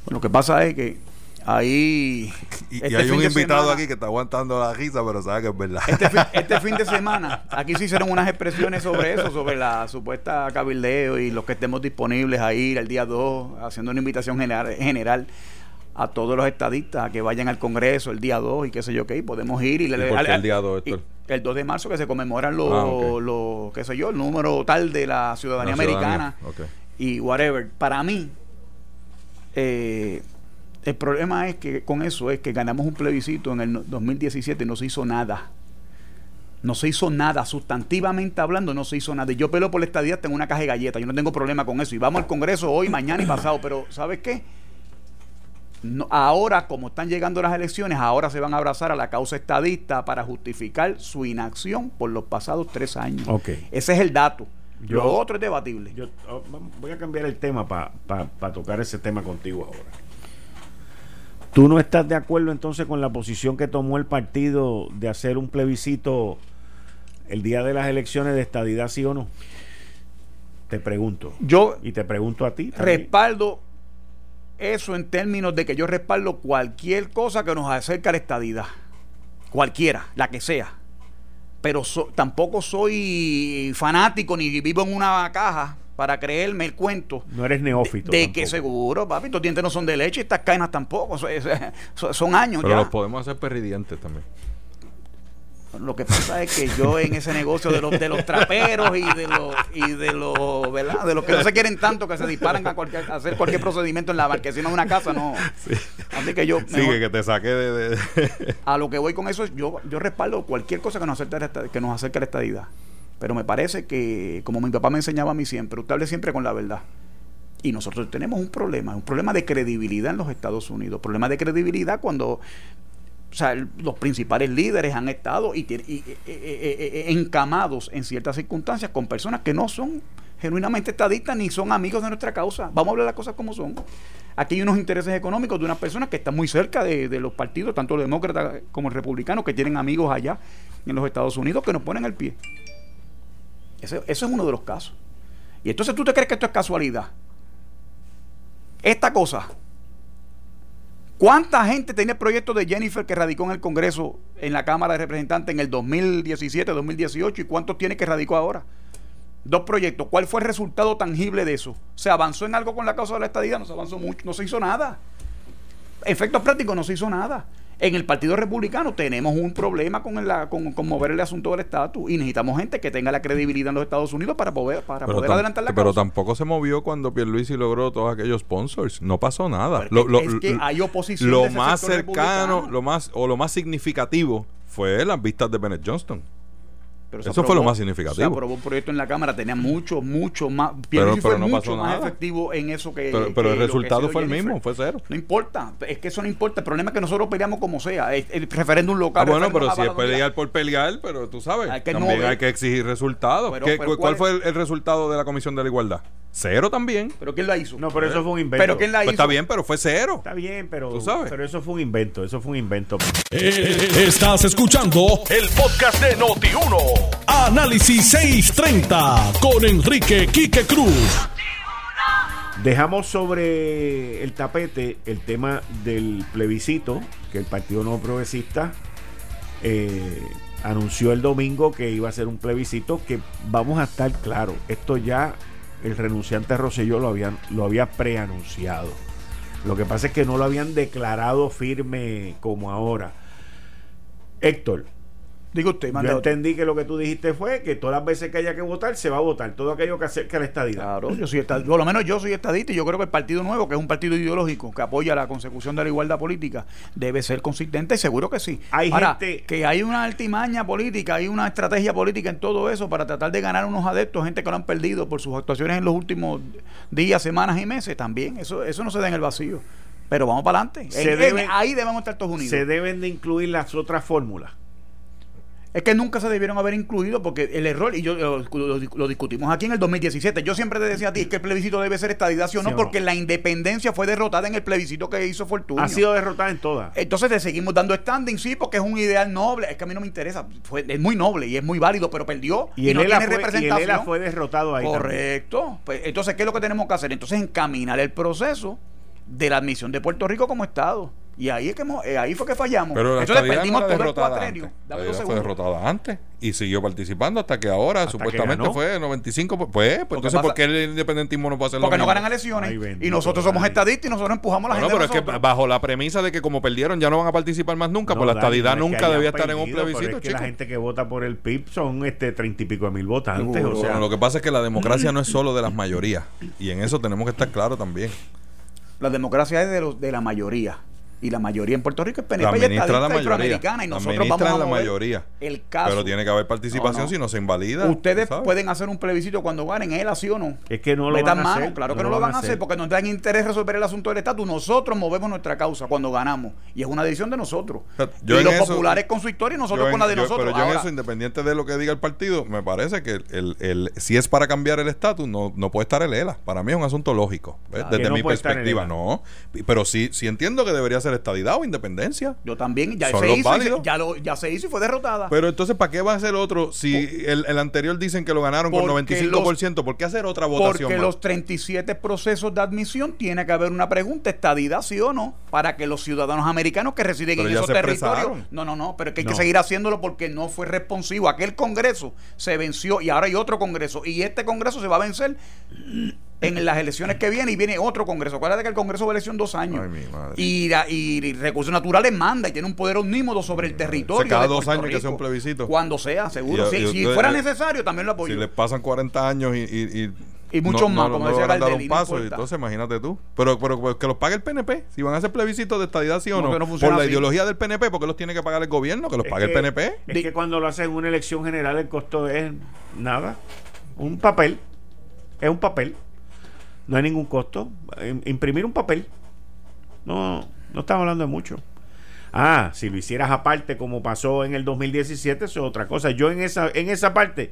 Lo que pasa es que ahí... Y, y este hay un invitado semana- aquí que está aguantando la risa, pero sabe que es verdad. Este fin, este fin de semana, aquí se hicieron unas expresiones sobre eso, sobre la supuesta cabildeo y los que estemos disponibles a ir el día 2, haciendo una invitación general, general a todos los estadistas a que vayan al Congreso el día 2 y qué sé yo qué, y podemos ir. Y, le- al- el día 2, y Héctor? El 2 de marzo que se conmemoran los, Ah, los, qué sé yo, el número tal de la ciudadanía La ciudadanía, americana y whatever. Para mí, eh, el problema es que con eso es que ganamos un plebiscito en el no- 2017 y no se hizo nada. No se hizo nada, sustantivamente hablando, no se hizo nada. Y yo peleo por la estadía, tengo una caja de galletas, yo no tengo problema con eso. Y vamos al Congreso hoy, mañana y pasado, pero ¿sabes qué? No, ahora, como están llegando las elecciones, ahora se van a abrazar a la causa estadista para justificar su inacción por los pasados tres años. Ok. Ese es el dato. Yo- Lo otro es debatible. Yo oh, voy a cambiar el tema para tocar ese tema contigo ahora. ¿Tú no estás de acuerdo entonces con la posición que tomó el partido de hacer un plebiscito el día de las elecciones de estadidad, sí o no? Te pregunto. Yo Y te pregunto a ti. también. respaldo eso en términos de que yo respaldo cualquier cosa que nos acerque a la estadidad. Cualquiera, la que sea. Pero so- tampoco soy fanático ni vivo en una caja para creerme el cuento. No eres neófito. De que tampoco. seguro, papi, estos dientes no son de leche, estas cadenas tampoco. Son años Pero ya. los podemos hacer perridientes también. Lo que pasa es que yo en ese negocio de los de los traperos y de los y de los ¿verdad? de los que no se quieren tanto que se disparan a, cualquier, a hacer cualquier procedimiento en la marquesina de una casa no así que yo mejor- Sigue, que te saque de... de- a lo que voy con eso es yo yo respaldo cualquier cosa que nos acerque que nos acerque a la estadidad pero me parece que como mi papá me enseñaba a mí siempre usted hable siempre con la verdad y nosotros tenemos un problema un problema de credibilidad en los Estados Unidos problema de credibilidad cuando o sea, los principales líderes han estado eh, eh, eh, encamados en ciertas circunstancias con personas que no son genuinamente estadistas ni son amigos de nuestra causa. Vamos a hablar las cosas como son. Aquí hay unos intereses económicos de unas personas que están muy cerca de, de los partidos, tanto los demócratas como el republicano, que tienen amigos allá en los Estados Unidos que nos ponen el pie. Ese, ese es uno de los casos. Y entonces tú te crees que esto es casualidad. Esta cosa, ¿Cuánta gente tenía el proyecto de Jennifer que radicó en el Congreso, en la Cámara de Representantes en el 2017, 2018? ¿Y cuántos tiene que radicó ahora? Dos proyectos. ¿Cuál fue el resultado tangible de eso? ¿Se avanzó en algo con la causa de la estadía? No se avanzó mucho, no se hizo nada. Efectos prácticos, no se hizo nada. En el Partido Republicano tenemos un problema con, el- con, con mover el asunto del estatus y necesitamos gente que tenga la credibilidad en los Estados Unidos para poder, para pero, poder adelantar la pero causa. tampoco se movió cuando Pierluisi logró todos aquellos sponsors. No pasó nada. Porque es que hay oposición lo más cercano, lo más o lo más significativo fue las vistas de Bennett Johnston. Pero se Eso fue lo más Se significativo. aprobó un proyecto en la Cámara, tenía mucho, mucho más. Pero- pero fue no mucho pasó más nada. efectivo en eso que. Pero, pero el que ha resultado fue el Jennifer. mismo, fue cero. No importa, es que eso no importa. El problema es que nosotros peleamos como sea. El, el referéndum local. Ah, bueno, pero si es no pelear por pelear, pero tú sabes, Hay que no también ver. hay que exigir resultados. Pero- ¿Qué- ¿cuál ¿Cuál fue el, el resultado de la Comisión de la Igualdad? Cero también. Pero ¿quién la hizo? No, pero eso fue un invento. Pero ¿quién la Pues hizo? está bien, pero fue cero. Está bien, pero, Tú sabes. pero eso fue un invento. Eso fue un invento. Eh, Estás escuchando el podcast de Noti1. Análisis 630 con Enrique Quique Cruz. Dejamos sobre el tapete el tema del plebiscito que el Partido Nuevo Progresista eh, anunció el domingo que iba a ser un plebiscito que vamos a estar claros, esto ya el renunciante Rosselló lo, habían, lo había preanunciado. Lo que pasa es que no lo habían declarado firme como ahora. Héctor, Digo usted, yo entendí que lo que tú dijiste fue que todas las veces que haya que votar, se va a votar. Todo aquello que acerque a la estadidad. Claro, yo soy estadista. Por lo menos yo soy estadista y yo creo que el Partido Nuevo, que es un partido ideológico que apoya la consecución de la igualdad política, debe ser consistente y seguro que sí. Hay Ahora, gente- que hay una altimaña política, hay una estrategia política en todo eso para tratar de ganar unos adeptos, gente que lo han perdido por sus actuaciones en los últimos días, semanas y meses también. Eso, eso no se da en el vacío. Pero vamos para adelante. Se En- debe- en- ahí debemos estar todos unidos. Se deben de incluir las otras fórmulas. Es que nunca se debieron haber incluido porque el error, y yo lo, lo- lo discutimos aquí en el 2017, yo siempre te decía a ti que el plebiscito debe ser estadidad, sí o no, porque la independencia fue derrotada en el plebiscito que hizo Fortunio. Ha sido derrotada en todas. Entonces le seguimos dando standing, sí, porque es un ideal noble. Es que a mí no me interesa. Fue, es muy noble y es muy válido, pero perdió. Y, el no tiene fue, y el. ELA fue derrotado ahí. también. Correcto. Pues, entonces, ¿qué es lo que tenemos que hacer? Entonces, encaminar el proceso de la admisión de Puerto Rico como Estado. Y ahí es que hemos- eh, ahí fue que fallamos. Pero la entonces no perdimos era todo el derrotada cuatrenio. antes. Dame fue derrotada antes y siguió participando hasta que ahora Hasta supuestamente que fue 95. Pues, pues Porque entonces, pasa- ¿por qué el independentismo no puede hacer lo Porque no mismo? ganan elecciones. Ay, bendito, y nosotros somos estadistas y nosotros empujamos a la Bueno, gente. pero de es que nosotros. bajo la premisa de que como perdieron ya no van a participar más nunca, No, pues la estadidad no es que nunca debía estar en un perdido, plebiscito, es que la gente que vota por el PIB son este treinta y pico de mil votantes. Seguro. o sea, Bueno, lo que pasa es que la democracia no es solo de las mayorías y en eso tenemos que estar claros también. La democracia es de, los, de la mayoría. Y la mayoría en Puerto Rico es PNP La y administra la estadista y mayoría. Y La nosotros administra vamos a la mayoría. el caso. Pero tiene que haber participación, No, no. si no se invalida. Ustedes ¿sabes? pueden hacer un plebiscito cuando ganen, él así o no. Es que no lo Metan van a mano, hacer, claro que no, lo van a hacer, porque nos dan interés resolver el asunto del estatus. Nosotros movemos nuestra causa cuando ganamos. Y es una decisión de nosotros. O sea, yo y en los eso- populares con su historia y nosotros Yo con en- la de yo- nosotros. Pero yo en Ahora, eso, independiente de lo que diga el partido, me parece que el, el- si es para cambiar el estatus, no, no puede estar el ELA. Para mí es un asunto lógico, ¿ves? Claro. Que desde no mi el perspectiva. ELA. No, pero sí, sí entiendo que debería ser estadidad o independencia. yo también, ya Son se, los hizo válidos. ya, lo- ya se hizo y fue derrotada. Pero entonces, ¿para qué va a ser otro si el, el anterior dicen que lo ganaron con Porque 95%? ¿Por qué hacer otra votación Porque más? los 37 procesos de admisión tiene que haber una pregunta, estadidad sí o no, para que los ciudadanos americanos que residen Pero en esos territorios. expresaron. No, no, no, pero es que hay No. que seguir haciéndolo porque no fue responsivo. Aquel Congreso se venció y ahora hay otro Congreso. Y este Congreso se va a vencer en las elecciones que vienen y viene otro Congreso. Acuérdate que el Congreso va a elección dos años. Ay, mi madre. Y, la- y Recursos Naturales manda y tiene un poder omnímodo sobre el territorio. cada de dos Puerto años que Rico. sea un plebiscito. Cuando sea, seguro. Y- Sí, y si usted- fuera eh, necesario, también lo apoyo. Si le pasan 40 años y, y, y, Y muchos más, no, como no decía Gardeli, un paso, importa. entonces imagínate tú. Pero, pero, pero que los pague el PNP. Si van a hacer plebiscitos de estadidad, sí o No, no. que no Por la así. ideología del PNP, porque los tiene que pagar el gobierno, que los es pague el que- PNP. Es que cuando lo hacen en una elección general, el costo es nada. Un papel. Es un papel. No hay ningún costo. Im- Imprimir un papel. No, no estamos hablando de mucho. Ah, si lo hicieras aparte como pasó en el 2017, eso es otra cosa. Yo en esa en esa parte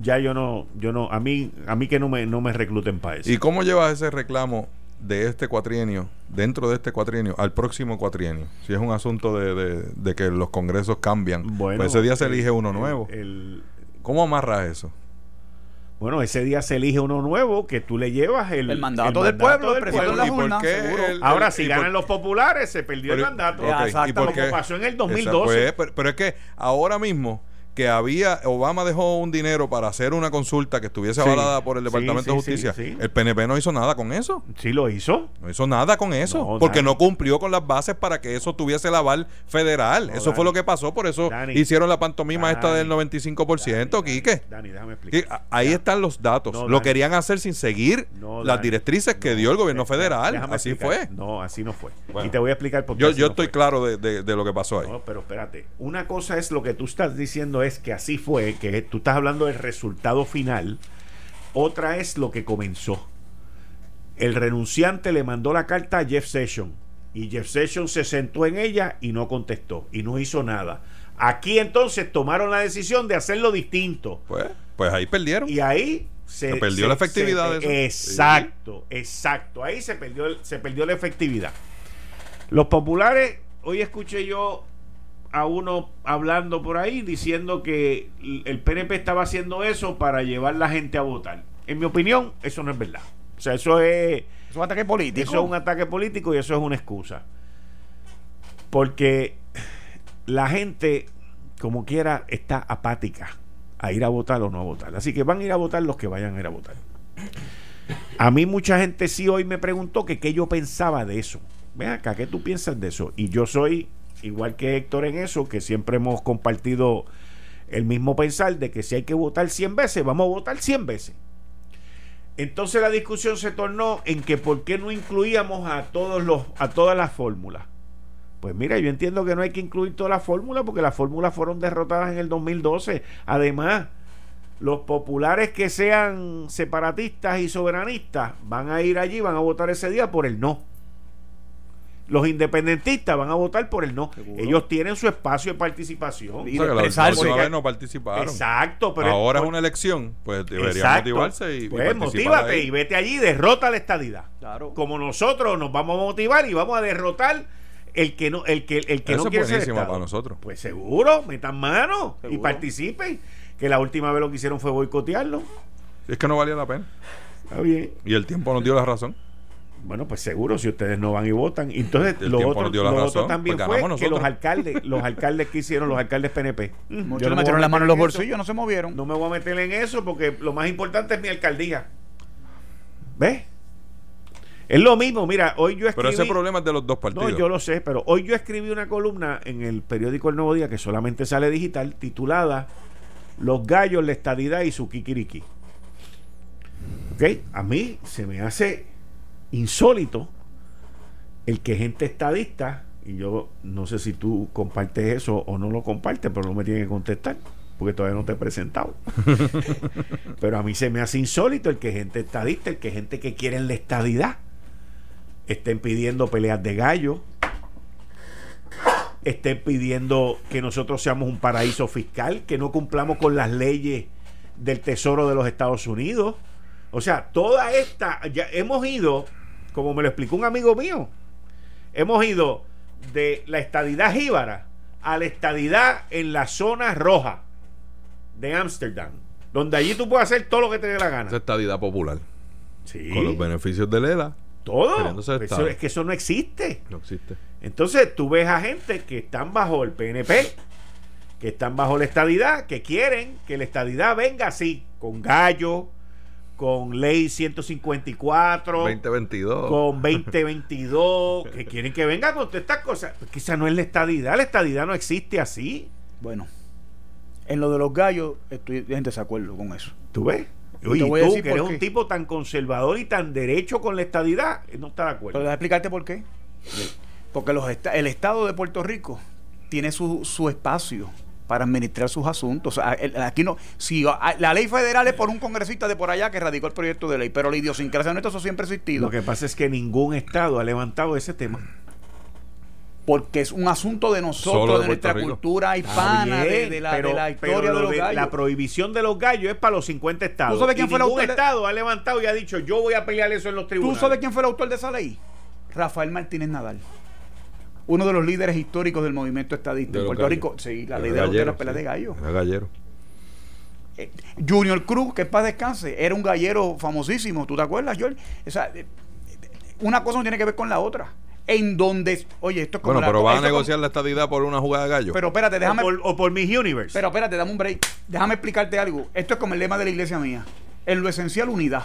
ya yo no yo no a mí a mí que no me no me recluten para eso. ¿Y cómo llevas ese reclamo de este cuatrienio, dentro de este cuatrienio, al próximo cuatrienio? Si es un asunto de, de- de que los congresos cambian. Bueno, pues ese día se el- elige uno el- nuevo. el- ¿Cómo amarras eso? Bueno, ese día se elige uno nuevo que tú le llevas el, El mandato del pueblo, el presidente de la ¿Y por urna, el- Ahora, el- si ganan por- los populares, se perdió el mandato. ok, Exacto. ¿y por Como pasó en el Esa 2012. fue, pero, pero es que ahora mismo que había Obama dejó un dinero para hacer una consulta que estuviese Sí, avalada por el sí, Departamento de Justicia. El PNP no hizo nada con eso. Sí lo hizo. No hizo nada con eso. No, porque Dani. no cumplió con las bases para que eso tuviese el aval federal. No, eso fue lo que pasó. Por eso Dani. hicieron la pantomima esta del 95%, Dani, Quique. Dani, déjame explicar. Ahí están los datos. No, lo querían hacer sin seguir las directrices que dio el gobierno federal. Así explicar. fue. No, así no fue. Bueno. y te voy a explicar por qué. Yo, yo estoy fue. claro de, de- de lo que pasó ahí. No, pero espérate. Una cosa es lo que tú estás diciendo es que así fue, que tú estás hablando del resultado final. Otra es lo que comenzó. El renunciante le mandó la carta a Jeff Sessions y Jeff Sessions se sentó en ella y no contestó y no hizo nada. Aquí entonces tomaron la decisión de hacerlo distinto Pues, pues ahí perdieron. y ahí se, Se perdió la efectividad se- de eso. Exacto, exacto. Ahí se perdió, se perdió la efectividad. Los populares, hoy escuché yo a uno hablando por ahí diciendo que el PNP estaba haciendo eso para llevar la gente a votar. En mi opinión, eso no es verdad. O sea, eso es, Es un ataque político. eso es un ataque político y eso es una excusa. Porque la gente, como quiera, está apática a ir a votar o no a votar. Así que van a ir a votar los que vayan a ir a votar. A mí mucha gente sí hoy me preguntó que qué yo pensaba de eso. Ven acá, ¿qué tú piensas de eso? Y yo soy igual que Héctor en eso, que siempre hemos compartido el mismo pensar de que si hay que votar 100 veces, vamos a votar 100 veces. Entonces la discusión se tornó en que por qué no incluíamos a todos los a todas las fórmulas. Pues mira, yo entiendo que no hay que incluir todas las fórmulas porque las fórmulas fueron derrotadas en el 2012. Además, los populares que sean separatistas y soberanistas van a ir allí, van a votar ese día por el no. Los independentistas van a votar por el no. Ellos tienen su espacio de participación. O sea, la, última vez no participaron. Exacto, pero Ahora es por- una elección, pues deberían Exacto. motivarse y, y Pues participar motívate ahí. y vete allí y derrota la estadidad. Claro. Como nosotros nos vamos a motivar y vamos a derrotar el que no, el que, el que Eso no es quiere ser buenísimo Estado. para nosotros. Pues seguro, metan mano y participen. Que la última vez lo que hicieron fue boicotearlo. Es que no valía la pena. Está bien. Y el tiempo nos dio la razón. Bueno, pues seguro si ustedes no van y votan. Entonces, El lo otro, nos dio la lo razón, otro también pues fue que los alcaldes, los alcaldes que hicieron, los alcaldes PNP. Mm, yo Muchos no metieron a la mano en los eso. bolsillos, no se movieron. No me voy a meter en eso porque lo más importante es mi alcaldía. ¿Ves? Es lo mismo, mira, hoy yo escribí... Pero ese problema es de los dos partidos. No, yo lo sé, pero hoy yo escribí una columna en el periódico El Nuevo Día que solamente sale digital, titulada Los gallos, la estadidad y su kikiriki. ¿Ok? A mí se me hace insólito el que gente estadista, y yo no sé si tú compartes eso o no lo compartes, pero no me tienes que contestar, porque todavía no te he presentado. pero a mí se me hace insólito el que gente estadista, el que gente que quiere la estadidad, estén pidiendo peleas de gallo, estén pidiendo que nosotros seamos un paraíso fiscal, que no cumplamos con las leyes del Tesoro de los Estados Unidos. O sea, toda esta, ya hemos ido, como me lo explicó un amigo mío, hemos ido de la estadidad jíbara a la estadidad en la zona roja de Ámsterdam, donde allí tú puedes hacer todo lo que te dé la gana. Esa estadidad popular. Sí, Con los beneficios de Lela. todo. Eso- es que eso no existe. No existe. Entonces tú ves a gente que están bajo el PNP, que están bajo la estadidad, que quieren que la estadidad venga así, con gallo, con ley 154, 2022. con 2022, que quieren que venga con todas estas cosas. Pues quizá no es la estadidad, la estadidad no existe así. Bueno, en lo de los gallos estoy en desacuerdo con eso. ¿Tú ves? Y Oye, tú, decir que eres qué. un tipo tan conservador y tan derecho con la estadidad, no está de Pero acuerdo. déjame explicarte por qué. Porque los el Estado de Puerto Rico tiene su, su espacio para administrar sus asuntos. O sea, el- aquí no, si a- la ley federal es por un congresista de por allá que radicó el proyecto de ley, pero la idiosincrasia nuestra eso siempre ha existido. Lo que pasa es que ningún estado ha levantado ese tema. Porque es un asunto de nosotros, de de nuestra Rico. cultura hispana, de, bien, de la, pero- de la pero historia lo de los gallos. La prohibición de los gallos es para los 50 estados. ¿Tú sabes quién Y fue el ningún autor estado ha levantado y ha dicho, yo voy a pelear eso en los ¿Tú tribunales. sabes quién fue el autor de esa ley? Rafael Martínez Nadal. Uno de los líderes históricos del movimiento estadista De en Puerto gallos. Rico. Sí, la ley de, la- de gallero, las sí. de gallo. Era gallero. Eh, Junior Cruz, que paz descanse, era un gallero famosísimo, ¿tú te acuerdas, George? O sea, eh, eh, una cosa no tiene que ver con la otra. En donde, oye, esto es como Bueno, la- pero va a como- negociar la estadidad por una jugada de gallo. Pero espérate, O déjame. por, o por Miss Universe. Pero espérate, dame un break. Déjame explicarte algo. Esto es como el lema de la iglesia mía. En lo esencial, unidad.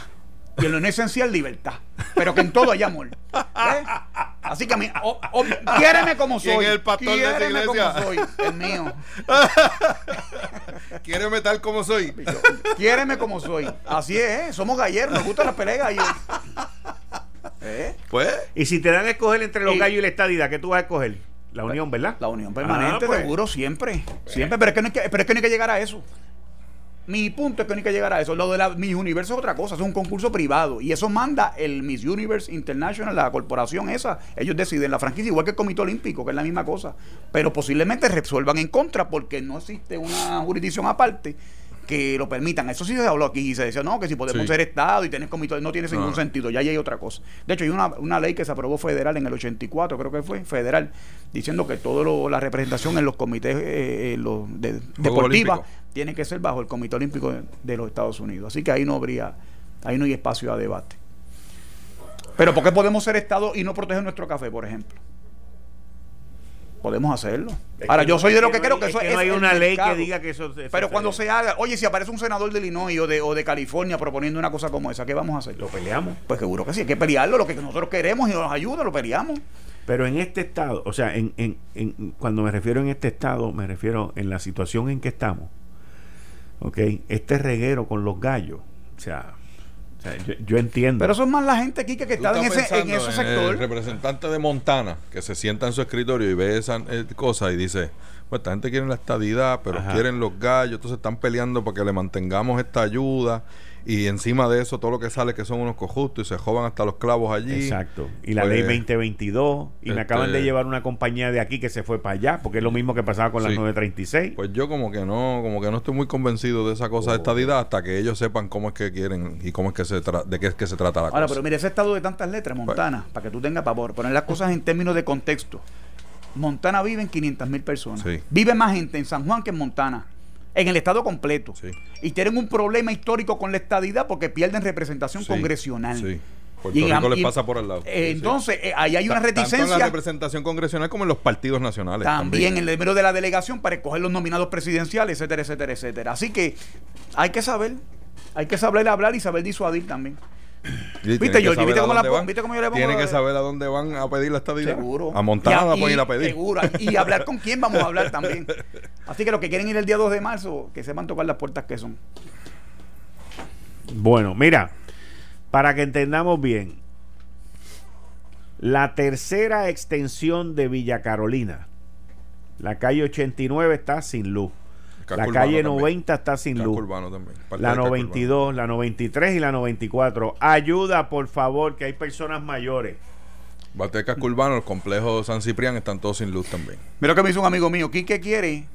Y en lo no esencial, libertad. Pero que en todo hay amor. Así que a mí, o- o- quiéreme como soy. ¿Quién es el pastor de esa Quiéreme iglesia? como soy. El mío. ¿Quiere metal como soy? Quiéreme como soy. Así es, ¿eh? somos galleros, nos gustan las peleas de gallos. ¿Eh? Pues. y si te dan a escoger entre los Y- gallos y la estadidad, ¿qué tú vas a escoger? La unión, ¿verdad? La unión permanente, Ah, pues. seguro, siempre. Siempre, pero es, que no hay que, pero es que no hay que llegar a eso. Mi punto es que no hay que llegar a eso. Lo de la Miss Universe es otra cosa, es un concurso privado. Y eso manda el Miss Universe International, la corporación esa. Ellos deciden la franquicia, igual que el Comité Olímpico, que es la misma cosa. Pero posiblemente resuelvan en contra porque no existe una jurisdicción aparte que lo permitan. Eso sí se habló aquí y se decía, no, que si podemos Sí. ser Estado y tener comité, no tiene ningún No. sentido, ya hay otra cosa. De hecho, hay una, una ley que se aprobó federal en el 84, creo que fue, federal, diciendo que toda la representación en los comités eh, eh, los de, deportivas tiene que ser bajo el Comité Olímpico de, de los Estados Unidos. Así que ahí no habría, ahí no hay espacio a debate. Pero ¿por qué podemos ser Estado y no proteger nuestro café, por ejemplo? Podemos hacerlo. Es Ahora, que yo soy de lo que que creo que es eso que es no hay una ley que diga que eso- eso Pero cuando se haga, oye, si aparece un senador de Illinois o de, o de California proponiendo una cosa como esa, ¿qué vamos a hacer? Lo peleamos. Pues seguro que sí, hay que pelearlo, lo que nosotros queremos y nos ayuda, lo peleamos. Pero en este estado, o sea, en, en, en- cuando me refiero en este estado, me refiero en la situación en que estamos. ¿Ok? Este reguero con los gallos. O sea, o sea, yo, yo entiendo. Pero eso es más la gente, Kike, que está en ese, en ese El sector. representante de Montana que se sienta en su escritorio y ve esa eh, cosa y dice: Pues esta gente quiere la estadidad, pero Ajá. quieren los gallos, entonces están peleando para que le mantengamos esta ayuda y encima de eso todo lo que sale que son unos cojustos y se jodan hasta los clavos allí. Exacto. Y la Pues, ley 2022. Y me este- acaban de llevar una compañía de aquí que se fue para allá, porque es lo mismo que pasaba con las Sí. 936. Pues yo como que no, como que no estoy muy convencido de esa cosa de estadidad hasta que ellos sepan cómo es que quieren y cómo es que se tra- de qué es que se trata la Ahora, cosa. pero mire, ese estado de tantas letras, Montana, para que tú tengas pavor, poner las cosas en términos de contexto. Montana vive en 500 mil personas. Sí. Vive más gente en San Juan que en Montana. En el estado completo. Sí. Y tienen un problema histórico con la estadidad porque pierden representación Sí, congresional. Sí. Puerto Y Rico les pasa por al lado. eh, entonces, eh, ahí hay una Ta- Tanto en la reticencia representación congresional como en los partidos nacionales. también en el número de la delegación para escoger los nominados presidenciales, etcétera, etcétera, etcétera. Así que hay que saber, hay que saber hablar y saber disuadir también. ¿Viste, saber ¿Viste a cómo la dónde pongo? van. ¿Viste cómo yo le pongo Tienen que saber a dónde van a pedir la estadidad. Seguro. A Montana Y ir a pedir. Seguro. Y hablar con quién vamos a hablar también. Así que los que quieren ir el día 2 de marzo, que sepan tocar las puertas que son. Bueno, mira, para que entendamos bien, la tercera extensión de Villa Carolina, la calle 89 está sin luz. Casco La urbano calle también. 90 está sin luz. urbano también. La del casco 92, la 93 y la 94. Ayuda, por favor, que hay personas mayores. urbano. Parte del casco urbano, el complejo San Ciprián están todos sin luz también. Mira lo que me hizo un amigo mío. Quique quiere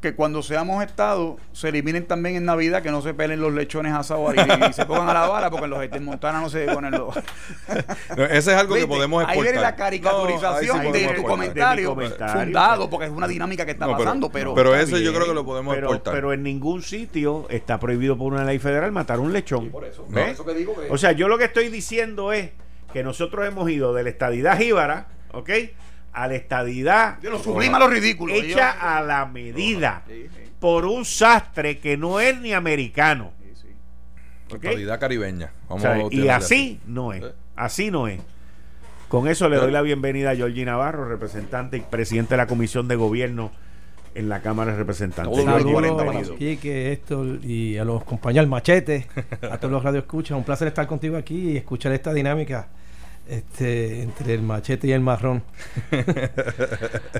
que cuando seamos Estado se eliminen también en Navidad que no se pelen los lechones asados y, y se pongan a la vara porque en los en Montana no se ponen los. No, ese es algo que podemos Ahí exportar. viene la caricaturización ahí sí de tu comentario, De mi comentario. fundado porque es una dinámica que está No, pero- pasando, pero, pero ese yo creo que lo podemos Pero, exportar. pero en ningún sitio está prohibido por una ley federal matar un lechón. por eso, No. por eso que digo que O sea, yo lo que estoy diciendo es que nosotros hemos ido de la estadidad jíbara, ¿ok? A la estadidad de lo sublima a lo ridículo. hecha Yo- a la medida Sí, sí, por un sastre que no es ni americano. sí, sí. ¿ok? Totalidad caribeña. O Vamos sea, a y así no es. Eh. Así no es. Con eso le doy la bienvenida a Georgie Navarro, representante y presidente de la Comisión de Gobierno en la Cámara de Representantes. Todos los Georgie, 40 bienvenido. para Quique, Héctor y a los compañeros Machete, a todos los radioescuchas. Un placer estar contigo aquí y escuchar esta dinámica este, entre el machete y el marrón.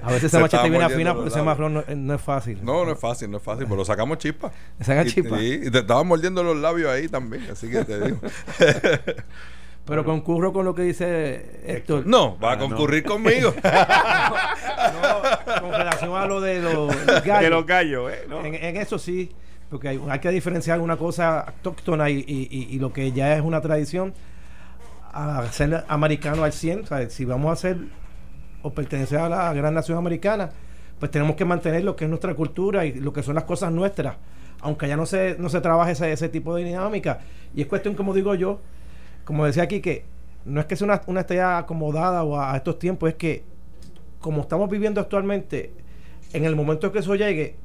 A veces ese Se machete viene afina, ese labios. marrón no, no es fácil. No, no es fácil, no es fácil, pero sacamos chispa. Sacan Y- chispa. Y, y te estaban mordiendo los labios ahí también, así que te digo. Pero concurro con lo que dice Héctor. no, va a Ah, no. concurrir conmigo. No, con relación a lo de los, los gallos. De los gallos, ¿eh? ¿no? En, en eso sí, porque hay, hay que diferenciar una cosa autóctona y, y- y- y lo que ya es una tradición a ser americano al 100. O sea, si vamos a ser o pertenecer a la gran nación americana, pues tenemos que mantener lo que es nuestra cultura y lo que son las cosas nuestras, aunque ya no se, no se trabaje ese, ese tipo de dinámica. Y es cuestión, como digo yo, como decía aquí, que no es que sea una, una estrella acomodada o a, a estos tiempos, es que como estamos viviendo actualmente, en el momento que eso llegue,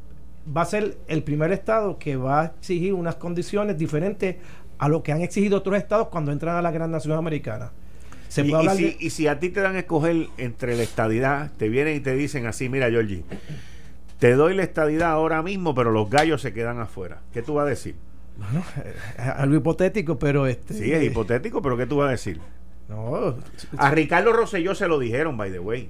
va a ser el primer estado que va a exigir unas condiciones diferentes a lo que han exigido otros estados cuando entran a la gran nación americana. Se y, puede y hablar si, de- y si a ti te dan a escoger entre la estadidad, te vienen y te dicen así, mira Georgie, te doy la estadidad ahora mismo, pero los gallos se quedan afuera. ¿Qué tú vas a decir? Bueno, algo hipotético, pero este Sí, es hipotético, pero ¿qué tú vas a decir? No, A Ricardo Rosselló se lo dijeron, by the way.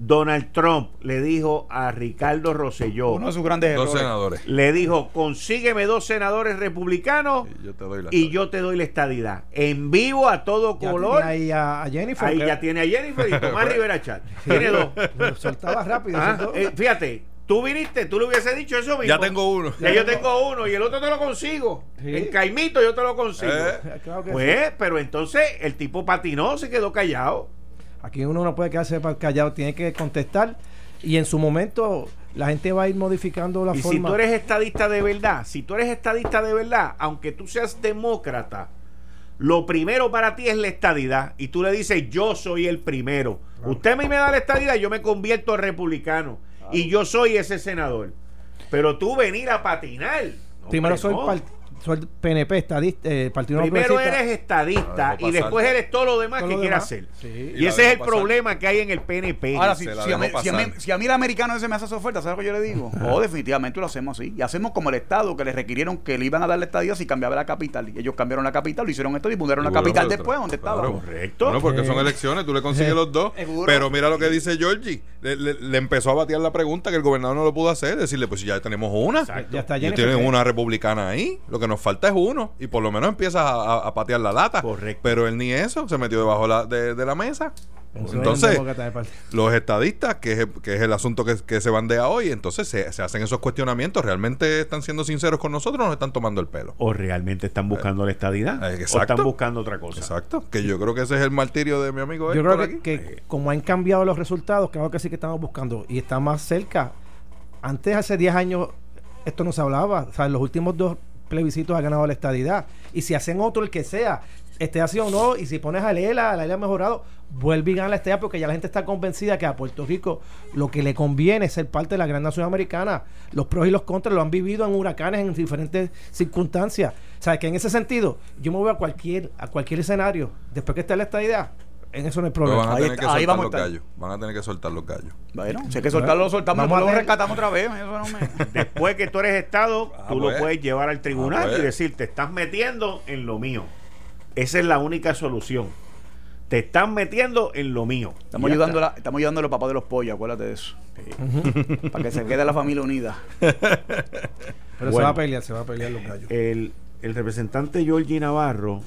Donald Trump le dijo a Ricardo Rosselló, Uno de sus grandes Dos errores. senadores. le dijo, consígueme dos senadores republicanos Y yo te doy la y yo te doy la estadidad. En vivo, a todo ya color. ahí a, a Jennifer. Ahí ya tiene a Jennifer y Tomás Rivera Chat. Tiene dos. lo soltaba rápido. Ah, eh, fíjate, tú viniste, tú le hubiese dicho eso mismo. Ya tengo uno. Ya yo tengo uno y el otro te lo consigo. Sí. En Caimito yo te lo consigo. Eh. Claro que sí. Pues, pero entonces el tipo patinó, se quedó callado. Aquí uno no puede quedarse callado, tiene que contestar. Y en su momento la gente va a ir modificando la y forma. si tú eres estadista de verdad, si tú eres estadista de verdad, aunque tú seas demócrata, lo primero para ti es la estadidad. Y tú le dices, yo soy el primero. Usted a mí me da la estadidad, yo me convierto en republicano. Y yo soy ese senador. Pero tú venir a patinar. primero soy no. Soy PNP, estadista, eh, Partido Primero Progresista. eres estadista Ah, y después eres todo lo demás Todo que lo quieras demás. hacer. Sí. Y, Y ese es el pasar. problema que hay en el PNP. Ahora, si, a si a mí- si a mí el americano ese me hace esa oferta, ¿sabes lo que yo le digo? Oh, definitivamente lo hacemos así. Y hacemos como el Estado, que le requirieron que le iban a dar la estadía si cambiaba la capital. Y ellos cambiaron la capital, lo hicieron esto y mudaron la Y capital después, donde Claro. estaba. Correcto. Bueno, porque son elecciones, tú le consigues los dos. Seguro. Pero mira lo que dice Georgie. Le, le- le empezó a batear la pregunta que el gobernador no lo pudo hacer. Decirle, pues ya tenemos una. Exacto. Ya está Ya Jennifer, tienen una republicana ahí. Lo que nos falta es uno. Y por lo menos empieza a, a- a patear la lata. Correcto. Pero él ni eso. Se metió debajo la- de, de la mesa. Eso es el Entonces, los estadistas, que es, que es el asunto que, que se bandea hoy, entonces se, se hacen esos cuestionamientos. ¿Realmente están siendo sinceros con nosotros o nos están tomando el pelo? O realmente están buscando la estadidad. Eh, O están buscando otra cosa. Exacto. Que yo creo que ese es el martirio de mi amigo Yo Héctor creo que, aquí. que como han cambiado los resultados, claro que sí que estamos buscando y está más cerca. Antes, hace 10 años, esto no se hablaba. O sea, en los últimos dos plebiscitos ha ganado la estadidad. Y si hacen otro, el que sea, esté así o no, y si pones a Lela, la Lela mejorado, vuelve y gana la estadidad porque ya la gente está convencida que a Puerto Rico lo que le conviene es ser parte de la gran nación americana. Los pros y los contras lo han vivido en huracanes en diferentes circunstancias. O sea, que en ese sentido, yo me voy a cualquier, a cualquier escenario, después que esté la estadidad, en eso no hay Pero problema. van a Ahí tener que ahí soltar vamos los gallos. Van a tener que soltar los gallos. Bueno, si hay que soltarlo, lo soltamos, Vamos lo rescatamos otra vez. Eso no me... Después que tú eres Estado, Ah, tú pues. lo puedes llevar al tribunal Ah, pues. y decir, te estás metiendo en lo mío. Esa es la única solución. Te están metiendo en lo mío. Estamos ayudando, la- estamos ayudando a los papás de los pollos, acuérdate de eso. Para que se quede la familia unida. Pero se va a pelear, se va a pelear los gallos. El, el representante Georgie Navarro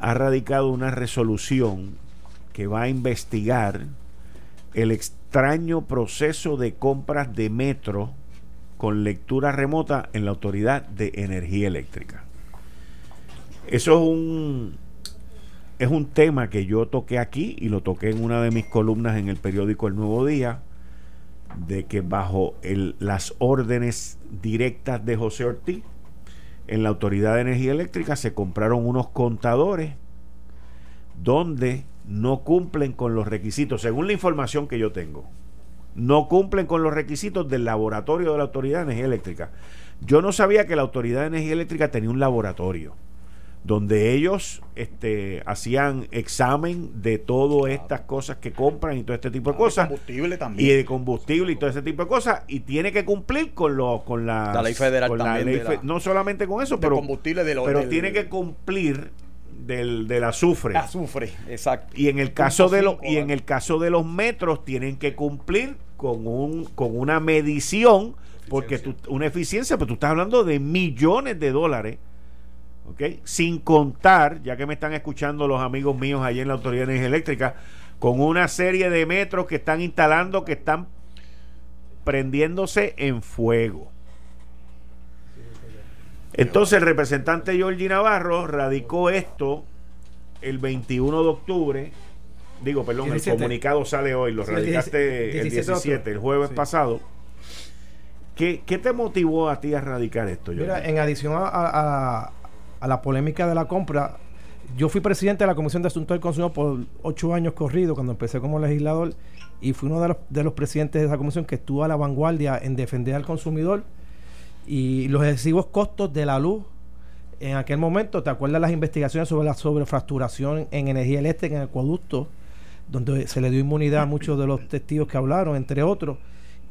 ha radicado una resolución que va a investigar el extraño proceso de compras de metro con lectura remota en la Autoridad de Energía Eléctrica. Eso es un es un tema que yo toqué aquí y lo toqué en una de mis columnas en el periódico El Nuevo Día de que bajo las órdenes directas de José Ortiz en la Autoridad de Energía Eléctrica se compraron unos contadores donde no cumplen con los requisitos, según la información que yo tengo. No cumplen con los requisitos del laboratorio de la Autoridad de Energía Eléctrica. Yo no sabía que la Autoridad de Energía Eléctrica tenía un laboratorio donde ellos este, hacían examen de todas estas cosas que compran y todo este tipo de cosas. combustible y también. de combustible y todo ese tipo de cosas. Y tiene que cumplir con lo con la, La ley federal con la también ley de fe- la- no solamente con eso pero combustible de lo- pero del- tiene que cumplir del, del azufre. Azufre, exacto. y en el caso de los y en el caso de los metros tienen que cumplir con un con una medición porque tú, una eficiencia pero tú estás hablando de millones de dólares sin contar ya que me están escuchando los amigos míos allí en la autoridad de energía eléctrica con una serie de metros que están instalando que están prendiéndose en fuego entonces el representante Georgie Navarro radicó esto el 21 de octubre. Digo, perdón, 17. el comunicado sale hoy, lo Sí, radicaste el 17 de 17, octubre. el jueves Sí. pasado. ¿Qué, qué te motivó a ti a radicar esto, Georgie? Mira, en adición a, a- a la polémica de la compra, yo fui presidente de la Comisión de Asuntos del Consumidor por ocho años corridos cuando empecé como legislador y fui uno de los, de los presidentes de esa comisión que estuvo a la vanguardia en defender al consumidor y los excesivos costos de la luz. En aquel momento, ¿te acuerdas las investigaciones sobre la sobrefacturación en energía eléctrica en acueductos? Donde se le dio inmunidad a muchos de los testigos que hablaron, entre otros.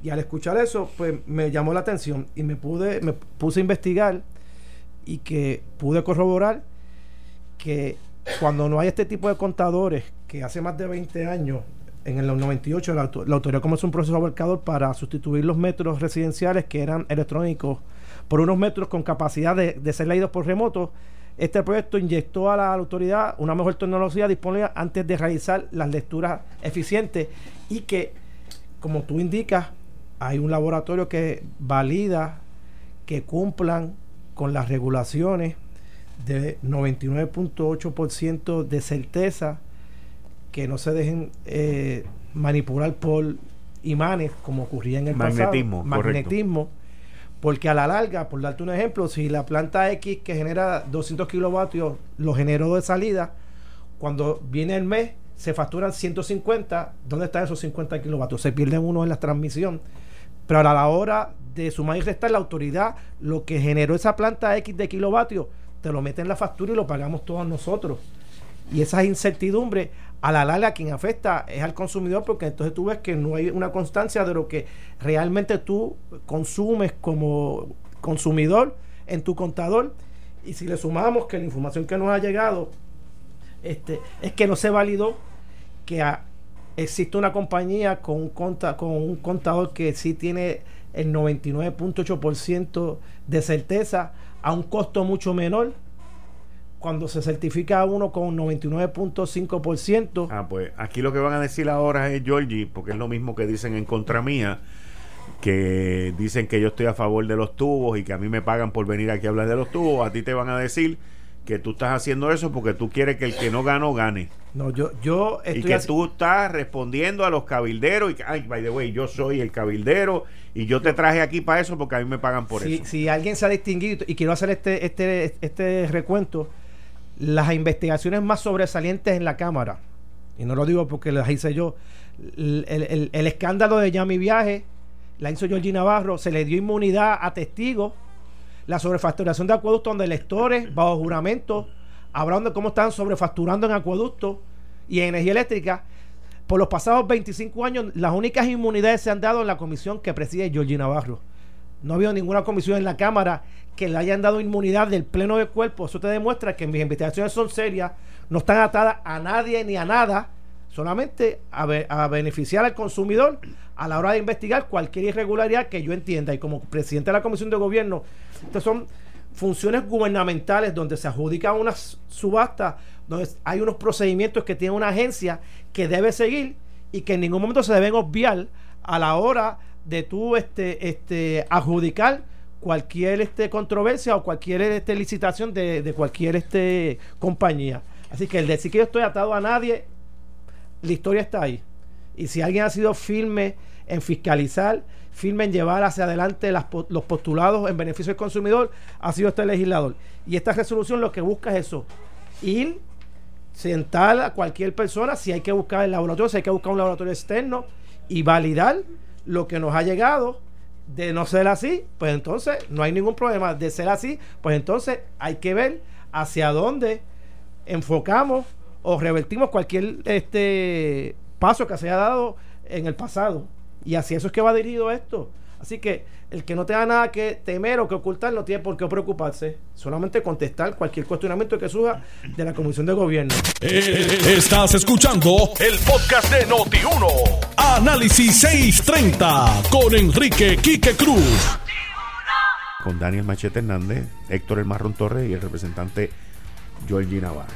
Y al escuchar eso, pues me llamó la atención y me pude, me puse a investigar y que pude corroborar que cuando no hay este tipo de contadores, que hace más de 20 años, en el 98, la, la autoridad comenzó un proceso abarcador para sustituir los metros residenciales que eran electrónicos por unos metros con capacidad de, de ser leídos por remoto. Este proyecto inyectó a la autoridad una mejor tecnología disponible antes de realizar las lecturas eficientes y que, como tú indicas, hay un laboratorio que valida que cumplan con las regulaciones de 99.8% de certeza, que no se dejen eh, manipular por imanes como ocurría en el Magnetismo, pasado. correcto. Magnetismo. Porque a la larga, por darte un ejemplo, si la planta X que genera 200 kilovatios lo generó de salida, cuando viene el mes se facturan 150, ¿dónde están esos 50 kilovatios? Se pierden uno en la transmisión. Pero a la hora de sumar y restar la autoridad, lo que generó esa planta X de kilovatios, te lo mete en la factura y lo pagamos todos nosotros. Y esa incertidumbre, a la larga, quien afecta es al consumidor, porque entonces tú ves que no hay una constancia de lo que realmente tú consumes como consumidor en tu contador. Y si le sumamos que la información que nos ha llegado este, es que no se validó que existe una compañía con un, conta, con un contador que sí tiene el 99.8% de certeza a un costo mucho menor cuando se certifica a uno con un 99.5%. Ah, pues aquí lo que van a decir ahora es Georgie, porque es lo mismo que dicen en contra mía, que dicen que yo estoy a favor de los tubos y que a mí me pagan por venir aquí a hablar de los tubos. A ti te van a decir que tú estás haciendo eso porque tú quieres que el que no ganó gane. No, yo, yo estoy y que tú estás respondiendo a los cabilderos y que, ay, by the way, yo soy el cabildero y yo te traje aquí para eso porque a mí me pagan por eso. Si alguien se ha distinguido y quiero hacer este, este, este recuento, las investigaciones más sobresalientes en la Cámara, y no lo digo porque las hice yo, el, escándalo de Yami Viaje, la hizo Navarro, se le dio inmunidad a testigos, la sobrefacturación de acueductos donde lectores, bajo juramento, hablando de cómo están sobrefacturando en acueductos y en energía eléctrica. Por los pasados 25 años, las únicas inmunidades se han dado en la comisión que preside Georgie Navarro. No ha habido ninguna comisión en la Cámara que le hayan dado inmunidad del pleno de cuerpo. Eso te demuestra que mis investigaciones son serias, no están atadas a nadie ni a nada, solamente a, a beneficiar al consumidor a la hora de investigar cualquier irregularidad que yo entienda. Y como presidente de la Comisión de Gobierno, estas son funciones gubernamentales donde se adjudica una subasta, donde hay unos procedimientos que tiene una agencia que debe seguir y que en ningún momento se deben obviar a la hora de tú este, este, adjudicar cualquier este, controversia o cualquier este, licitación de, cualquier este, compañía. Así que el decir que yo estoy atado a nadie, la historia está ahí. Y si alguien ha sido firme en fiscalizar, firme en llevar hacia adelante los postulados en beneficio del consumidor, ha sido este legislador. Y esta resolución lo que busca es eso, ir, sentar a cualquier persona, si hay que buscar el laboratorio, si hay que buscar un laboratorio externo y validar lo que nos ha llegado de no ser así, pues entonces no hay ningún problema. De ser así, pues entonces hay que ver hacia dónde enfocamos o revertimos cualquier este paso que se haya dado en el pasado. Y así eso es que va dirigido esto. Así que el que no tenga nada que temer o que ocultar no tiene por qué preocuparse. Solamente contestar cualquier cuestionamiento que surja de la Comisión de Gobierno. Eh, estás escuchando el podcast de Noti1. Análisis 630 con Enrique Quique Cruz. Con Daniel Machete Hernández, Héctor El Marrón Torres y el representante Georgie Navarro.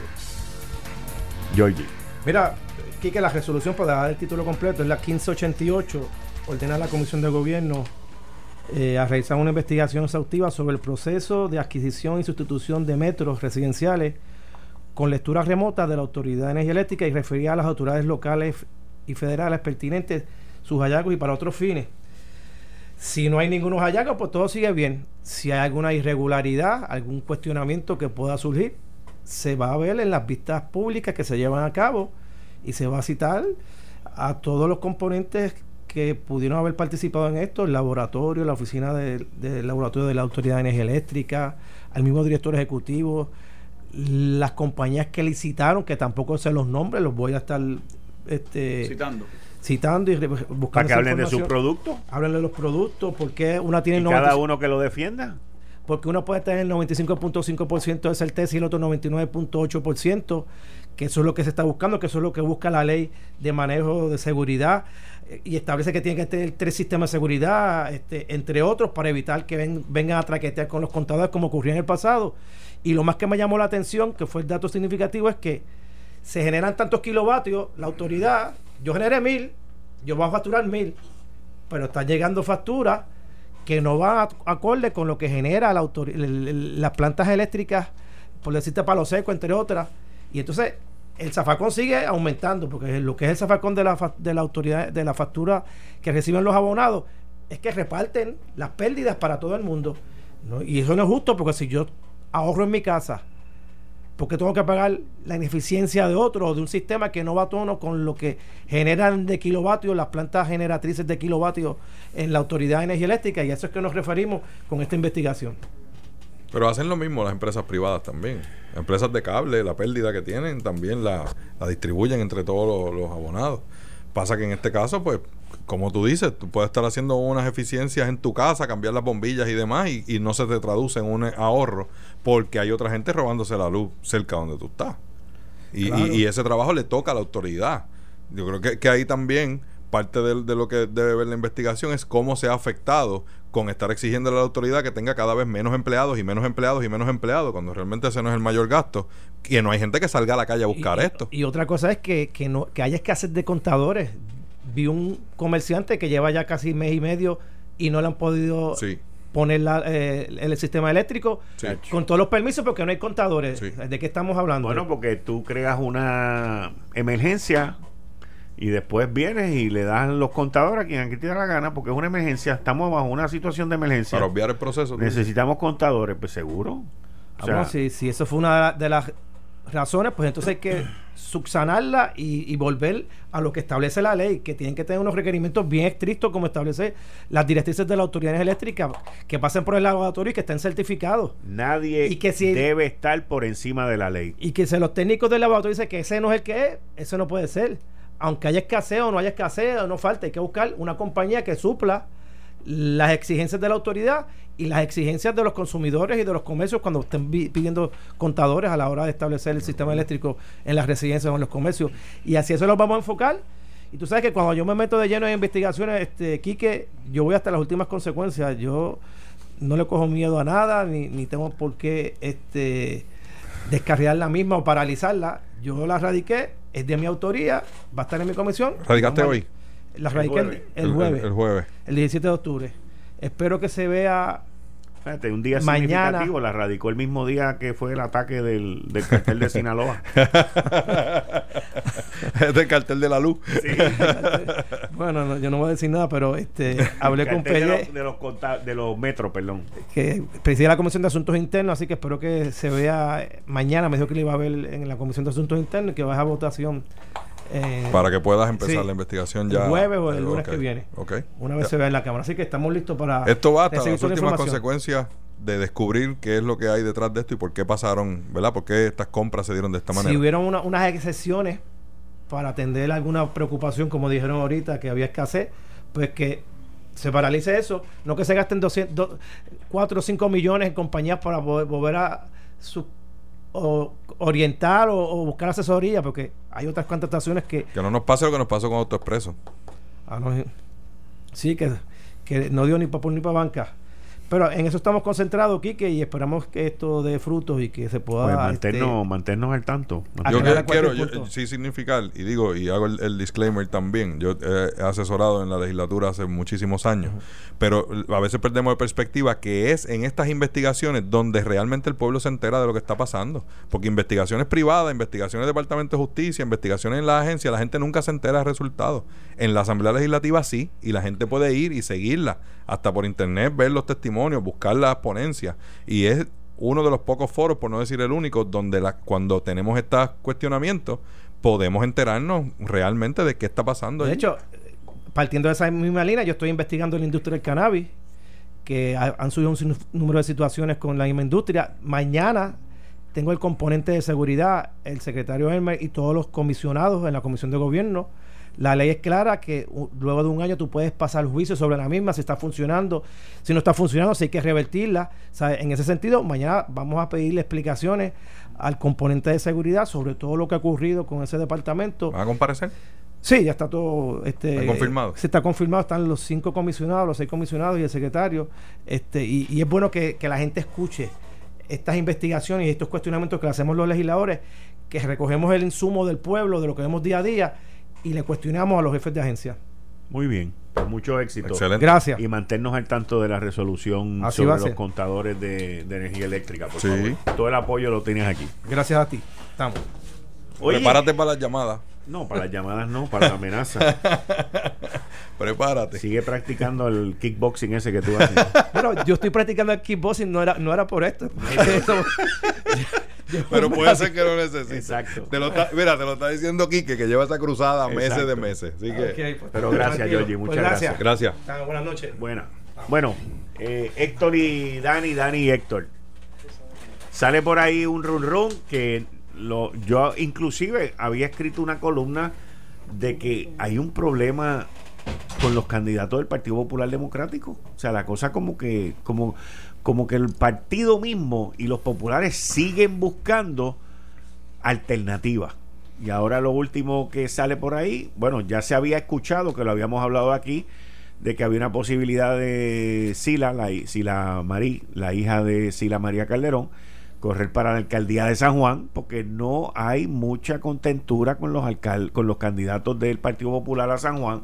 Georgie. Mira, Quique, la resolución para dar el título completo es la 1588 ordena a la Comisión de Gobierno eh, a realizar una investigación exhaustiva sobre el proceso de adquisición y sustitución de metros residenciales con lectura remota de la Autoridad de Energía Eléctrica y referir a las autoridades locales y federales pertinentes sus hallazgos y para otros fines. Si no hay ningunos hallazgos, pues todo sigue bien. Si hay alguna irregularidad, algún cuestionamiento que pueda surgir, se va a ver en las vistas públicas que se llevan a cabo y se va a citar a todos los componentes que pudieron haber participado en esto, el laboratorio, la oficina del laboratorio de la Autoridad de Energía Eléctrica, al mismo director ejecutivo, las compañías que licitaron, que tampoco sé los nombres, los voy a estar este, citando. Citando y buscando. Para que hablen de sus productos. Hablen de los productos, porque una tiene... cada uno que lo defienda. Porque uno puede tener el 95.5% de certeza y el otro 99.8%, que eso es lo que se está buscando, que eso es lo que busca la ley de manejo de seguridad y establece que tiene que tener tres sistemas de seguridad, este, entre otros, para evitar que vengan a traquetear con los contadores como ocurrió en el pasado. Y lo más que me llamó la atención, que fue el dato significativo, es que se generan tantos kilovatios, la autoridad, yo generé mil, yo voy a facturar mil, pero está llegando factura que no va a, acorde con lo que genera la las plantas eléctricas, por decirte palo seco, entre otras. Y entonces el zafacón sigue aumentando, porque lo que es el zafacón de la, de la autoridad, de la factura que reciben los abonados, es que reparten las pérdidas para todo el mundo. Y eso no es justo, porque si yo ahorro en mi casa porque tengo que pagar la ineficiencia de otro o de un sistema que no va a tono con lo que generan de kilovatios las plantas generatrices de kilovatios en la Autoridad de Energía Eléctrica y a eso es que nos referimos con esta investigación. Pero hacen lo mismo las empresas privadas también. Empresas de cable, la pérdida que tienen, también la, la distribuyen entre todos los, los abonados. Pasa que en este caso, pues, como tú dices, tú puedes estar haciendo unas eficiencias en tu casa, cambiar las bombillas y demás, y, y no se te traduce en un ahorro porque hay otra gente robándose la luz cerca donde tú estás. Y, Claro. y- y ese trabajo le toca a la autoridad. Yo creo que, que ahí también parte de, lo que debe ver la investigación es cómo se ha afectado con estar exigiendo a la autoridad que tenga cada vez menos empleados y menos empleados y menos empleados, cuando realmente ese no es el mayor gasto. Que no hay gente que salga a la calle a buscar y, esto. Y otra cosa es que, que, no, que haya escasez de contadores. Vi un comerciante que lleva ya casi mes y medio y no le han podido Sí. poner la- eh, el sistema eléctrico Sí. con todos los permisos porque no hay contadores. Sí. ¿De qué estamos hablando? Bueno, porque tú creas una emergencia y después vienes y le das los contadores a quien aquí te da la gana porque es una emergencia. Estamos bajo una situación de emergencia. Para obviar el proceso. tú. Necesitamos contadores, pues seguro. Ah, O sea, bueno, si, si eso fue una de las razones, pues entonces hay que subsanarla y, y volver a lo que establece la ley, que tienen que tener unos requerimientos bien estrictos como establece las directrices de la autoridad eléctrica, que pasen por el laboratorio y que estén certificados. Nadie Y que si- debe estar por encima de la ley. Y que se los técnicos del laboratorio dicen que ese no es el que es, eso no puede ser. Aunque haya escasez o no haya escasez o no falte, hay que buscar una compañía que supla las exigencias de la autoridad y las exigencias de los consumidores y de los comercios cuando estén pidiendo contadores a la hora de establecer el sistema eléctrico en las residencias o en los comercios. Y así eso lo vamos a enfocar. Y tú sabes que cuando yo me meto de lleno en investigaciones, este, Quique, yo voy hasta las últimas consecuencias. Yo no le cojo miedo a nada, ni, ni tengo por qué este, descarriar la misma o paralizarla. Yo la radiqué, es de mi autoría, va a estar en mi comisión. ¿Radicaste Vamos hoy? La radiqué el, jueves. el jueves, El, el jueves. el 17 de octubre. Espero que se vea Fíjate, un día Mañana- significativo la radicó el mismo día que fue el ataque del, del cartel de Sinaloa. es del cartel de la luz. bueno, no, yo no voy a decir nada, pero este hablé con de Pelle, los, de los conta- de los metros, perdón. que preside la Comisión de Asuntos Internos, así que espero que se vea mañana, me dijo que le iba a ver en la Comisión de Asuntos Internos y que va a votación eh, Para que puedas empezar Sí. la investigación El ya. jueves o el lunes que viene. Una vez Ya. se vea en la Cámara. Así que estamos listos para Esto va hasta las últimas consecuencias de descubrir qué es lo que hay detrás de esto y por qué pasaron, ¿verdad? ¿Por qué estas compras se dieron de esta manera? Si hubieron una- unas excepciones para atender alguna preocupación, como dijeron ahorita, que había escasez, pues que se paralice eso, no que se gasten 200, do- 4 o 5 millones en compañías para vo- volver a su- o- orientar o, o buscar asesoría, porque hay otras contrataciones que Que no nos pase lo que nos pasó con AutoExpreso. ah, no, sí, que, que no dio ni para ni para banca. Pero en eso estamos concentrados, Quique, y esperamos que esto dé frutos y que se pueda... Pues este, mantenernos, al tanto. Yo quiero yo- sí significar, y digo, y hago el, el disclaimer también, yo eh, he asesorado en la legislatura hace muchísimos años, pero a veces perdemos de perspectiva que es en estas investigaciones donde realmente el pueblo se entera de lo que está pasando, porque investigaciones privadas, investigaciones del Departamento de Justicia, investigaciones en la agencia, la gente nunca se entera de resultados. En la Asamblea Legislativa sí, y la gente puede ir y seguirla, hasta por internet, ver los testimonios, buscar las ponencias, y es uno de los pocos foros, por no decir el único, donde la, cuando tenemos estos cuestionamientos, podemos enterarnos realmente de qué está pasando. De allí. hecho, partiendo de esa misma línea, yo estoy investigando la industria del cannabis, que ha- han subido un número de situaciones con la misma industria. Mañana tengo el componente de seguridad, el secretario Elmer y todos los comisionados en la comisión de gobierno. La ley es clara que luego de un año tú puedes pasar juicio sobre la misma, si está funcionando, si no está funcionando, si hay que revertirla. En ese sentido, mañana vamos a pedirle explicaciones al componente de seguridad sobre todo lo que ha ocurrido con ese departamento. ¿Van a comparecer? Sí, ya está todo. Este, ¿Está confirmado? Se está confirmado, están los cinco comisionados, los seis comisionados y el secretario. Este, y, y es bueno que, que la gente escuche estas investigaciones y estos cuestionamientos que le hacemos los legisladores, que recogemos el insumo del pueblo, de lo que vemos día a día, y le cuestionamos a los jefes de agencia. Muy bien, con mucho éxito. Excelente. Gracias. Y mantenernos al tanto de la resolución Así sobre los contadores de, de energía eléctrica. Por Sí. favor. Todo el apoyo lo tienes aquí. Gracias a ti. Estamos. Oye, Prepárate para las llamadas. No, para las llamadas no, para la amenaza. Prepárate. Sigue practicando el kickboxing ese que tú haces. Bueno, yo estoy practicando el kickboxing, no era, no era por esto. pero puede ser que lo necesite. Exacto. Te lo está- mira, te lo está diciendo Quique, que lleva esa cruzada meses Exacto. de meses. Así que, pues, Pero gracias. Georgie, muchas Pues gracias. gracias. Buenas noches. Bueno, bueno eh, Héctor y Dani, Dani y Héctor. Sale por ahí un run run que lo, yo inclusive había escrito una columna de que hay un problema con los candidatos del Partido Popular Democrático. O sea, la cosa como que, como, como que el partido mismo y los populares siguen buscando alternativas. Y ahora lo último que sale por ahí, bueno, ya se había escuchado, que lo habíamos hablado aquí, de que había una posibilidad de Sila, la, Sila la hija de Sila María Calderón, correr para la alcaldía de San Juan, porque no hay mucha contentura con los con los candidatos del Partido Popular a San Juan.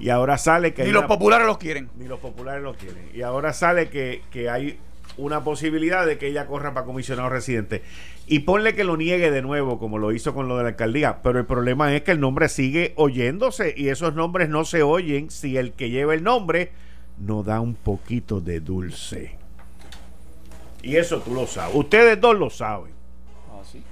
Y ahora sale que Ni hay los una- populares los quieren. ni los populares lo quieren. Y ahora sale que, que hay una posibilidad de que ella corra para comisionado residente. Y ponle que lo niegue de nuevo, como lo hizo con lo de la alcaldía. Pero el problema es que el nombre sigue oyéndose y esos nombres no se oyen si el que lleva el nombre no da un poquito de dulce. Y eso tú lo sabes. Ustedes dos lo saben. Ah, sí.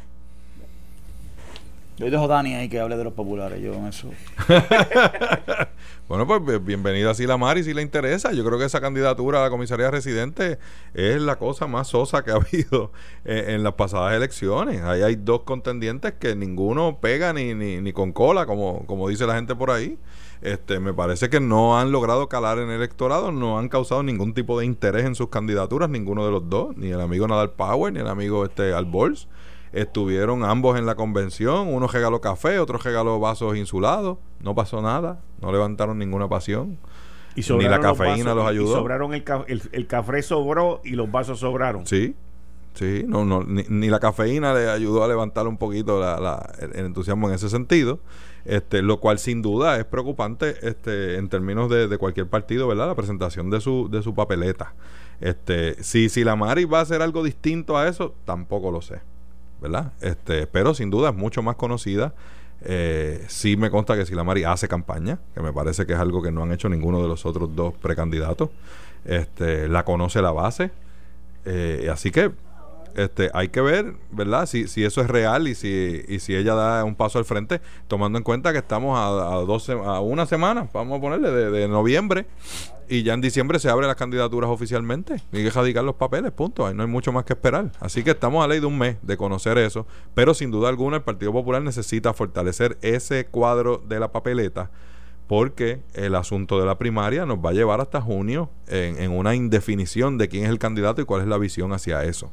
Yo dejo a Dani ahí que hable de los populares. Yo en eso. Bueno, pues bi- bienvenida a Sila Mari si le interesa. Yo creo que esa candidatura a la comisaría residente es la cosa más sosa que ha habido eh, en las pasadas elecciones. Ahí hay dos contendientes que ninguno pega ni, ni, ni con cola, como, como dice la gente por ahí. Este, me parece que no han logrado calar en el electorado, no han causado ningún tipo de interés en sus candidaturas, ninguno de los dos, ni el amigo Nadal Power, ni el amigo este Albols. Estuvieron ambos en la convención, uno regaló café, otro regaló vasos insulados, no pasó nada, no levantaron ninguna pasión. Y Ni la cafeína vasos, los y ayudó. sobraron el, el, el café sobró y los vasos sobraron. Sí, sí, no, no, ni, ni la cafeína le ayudó a levantar un poquito la- la- el, el entusiasmo en ese sentido, este, lo cual sin duda es preocupante este, en términos de, de cualquier partido, ¿verdad? La presentación de su, de su papeleta. Este, si, si la Mari va a hacer algo distinto a eso, tampoco lo sé, ¿verdad? Este, pero sin duda es mucho más conocida. Eh, sí me consta que si la Mari hace campaña, que me parece que es algo que no han hecho ninguno de los otros dos precandidatos. Este, la conoce la base. Eh, así que este, hay que ver, ¿verdad? Si, si eso es real y si, y si ella da un paso al frente, tomando en cuenta que estamos a, a, a una semana, vamos a ponerle, de, de noviembre, y ya en diciembre se abren las candidaturas oficialmente. Y que radicar los papeles, punto. Ahí no hay mucho más que esperar. Así que estamos a ley de un mes de conocer eso, pero sin duda alguna el Partido Popular necesita fortalecer ese cuadro de la papeleta porque el asunto de la primaria nos va a llevar hasta junio en, en una indefinición de quién es el candidato y cuál es la visión hacia eso.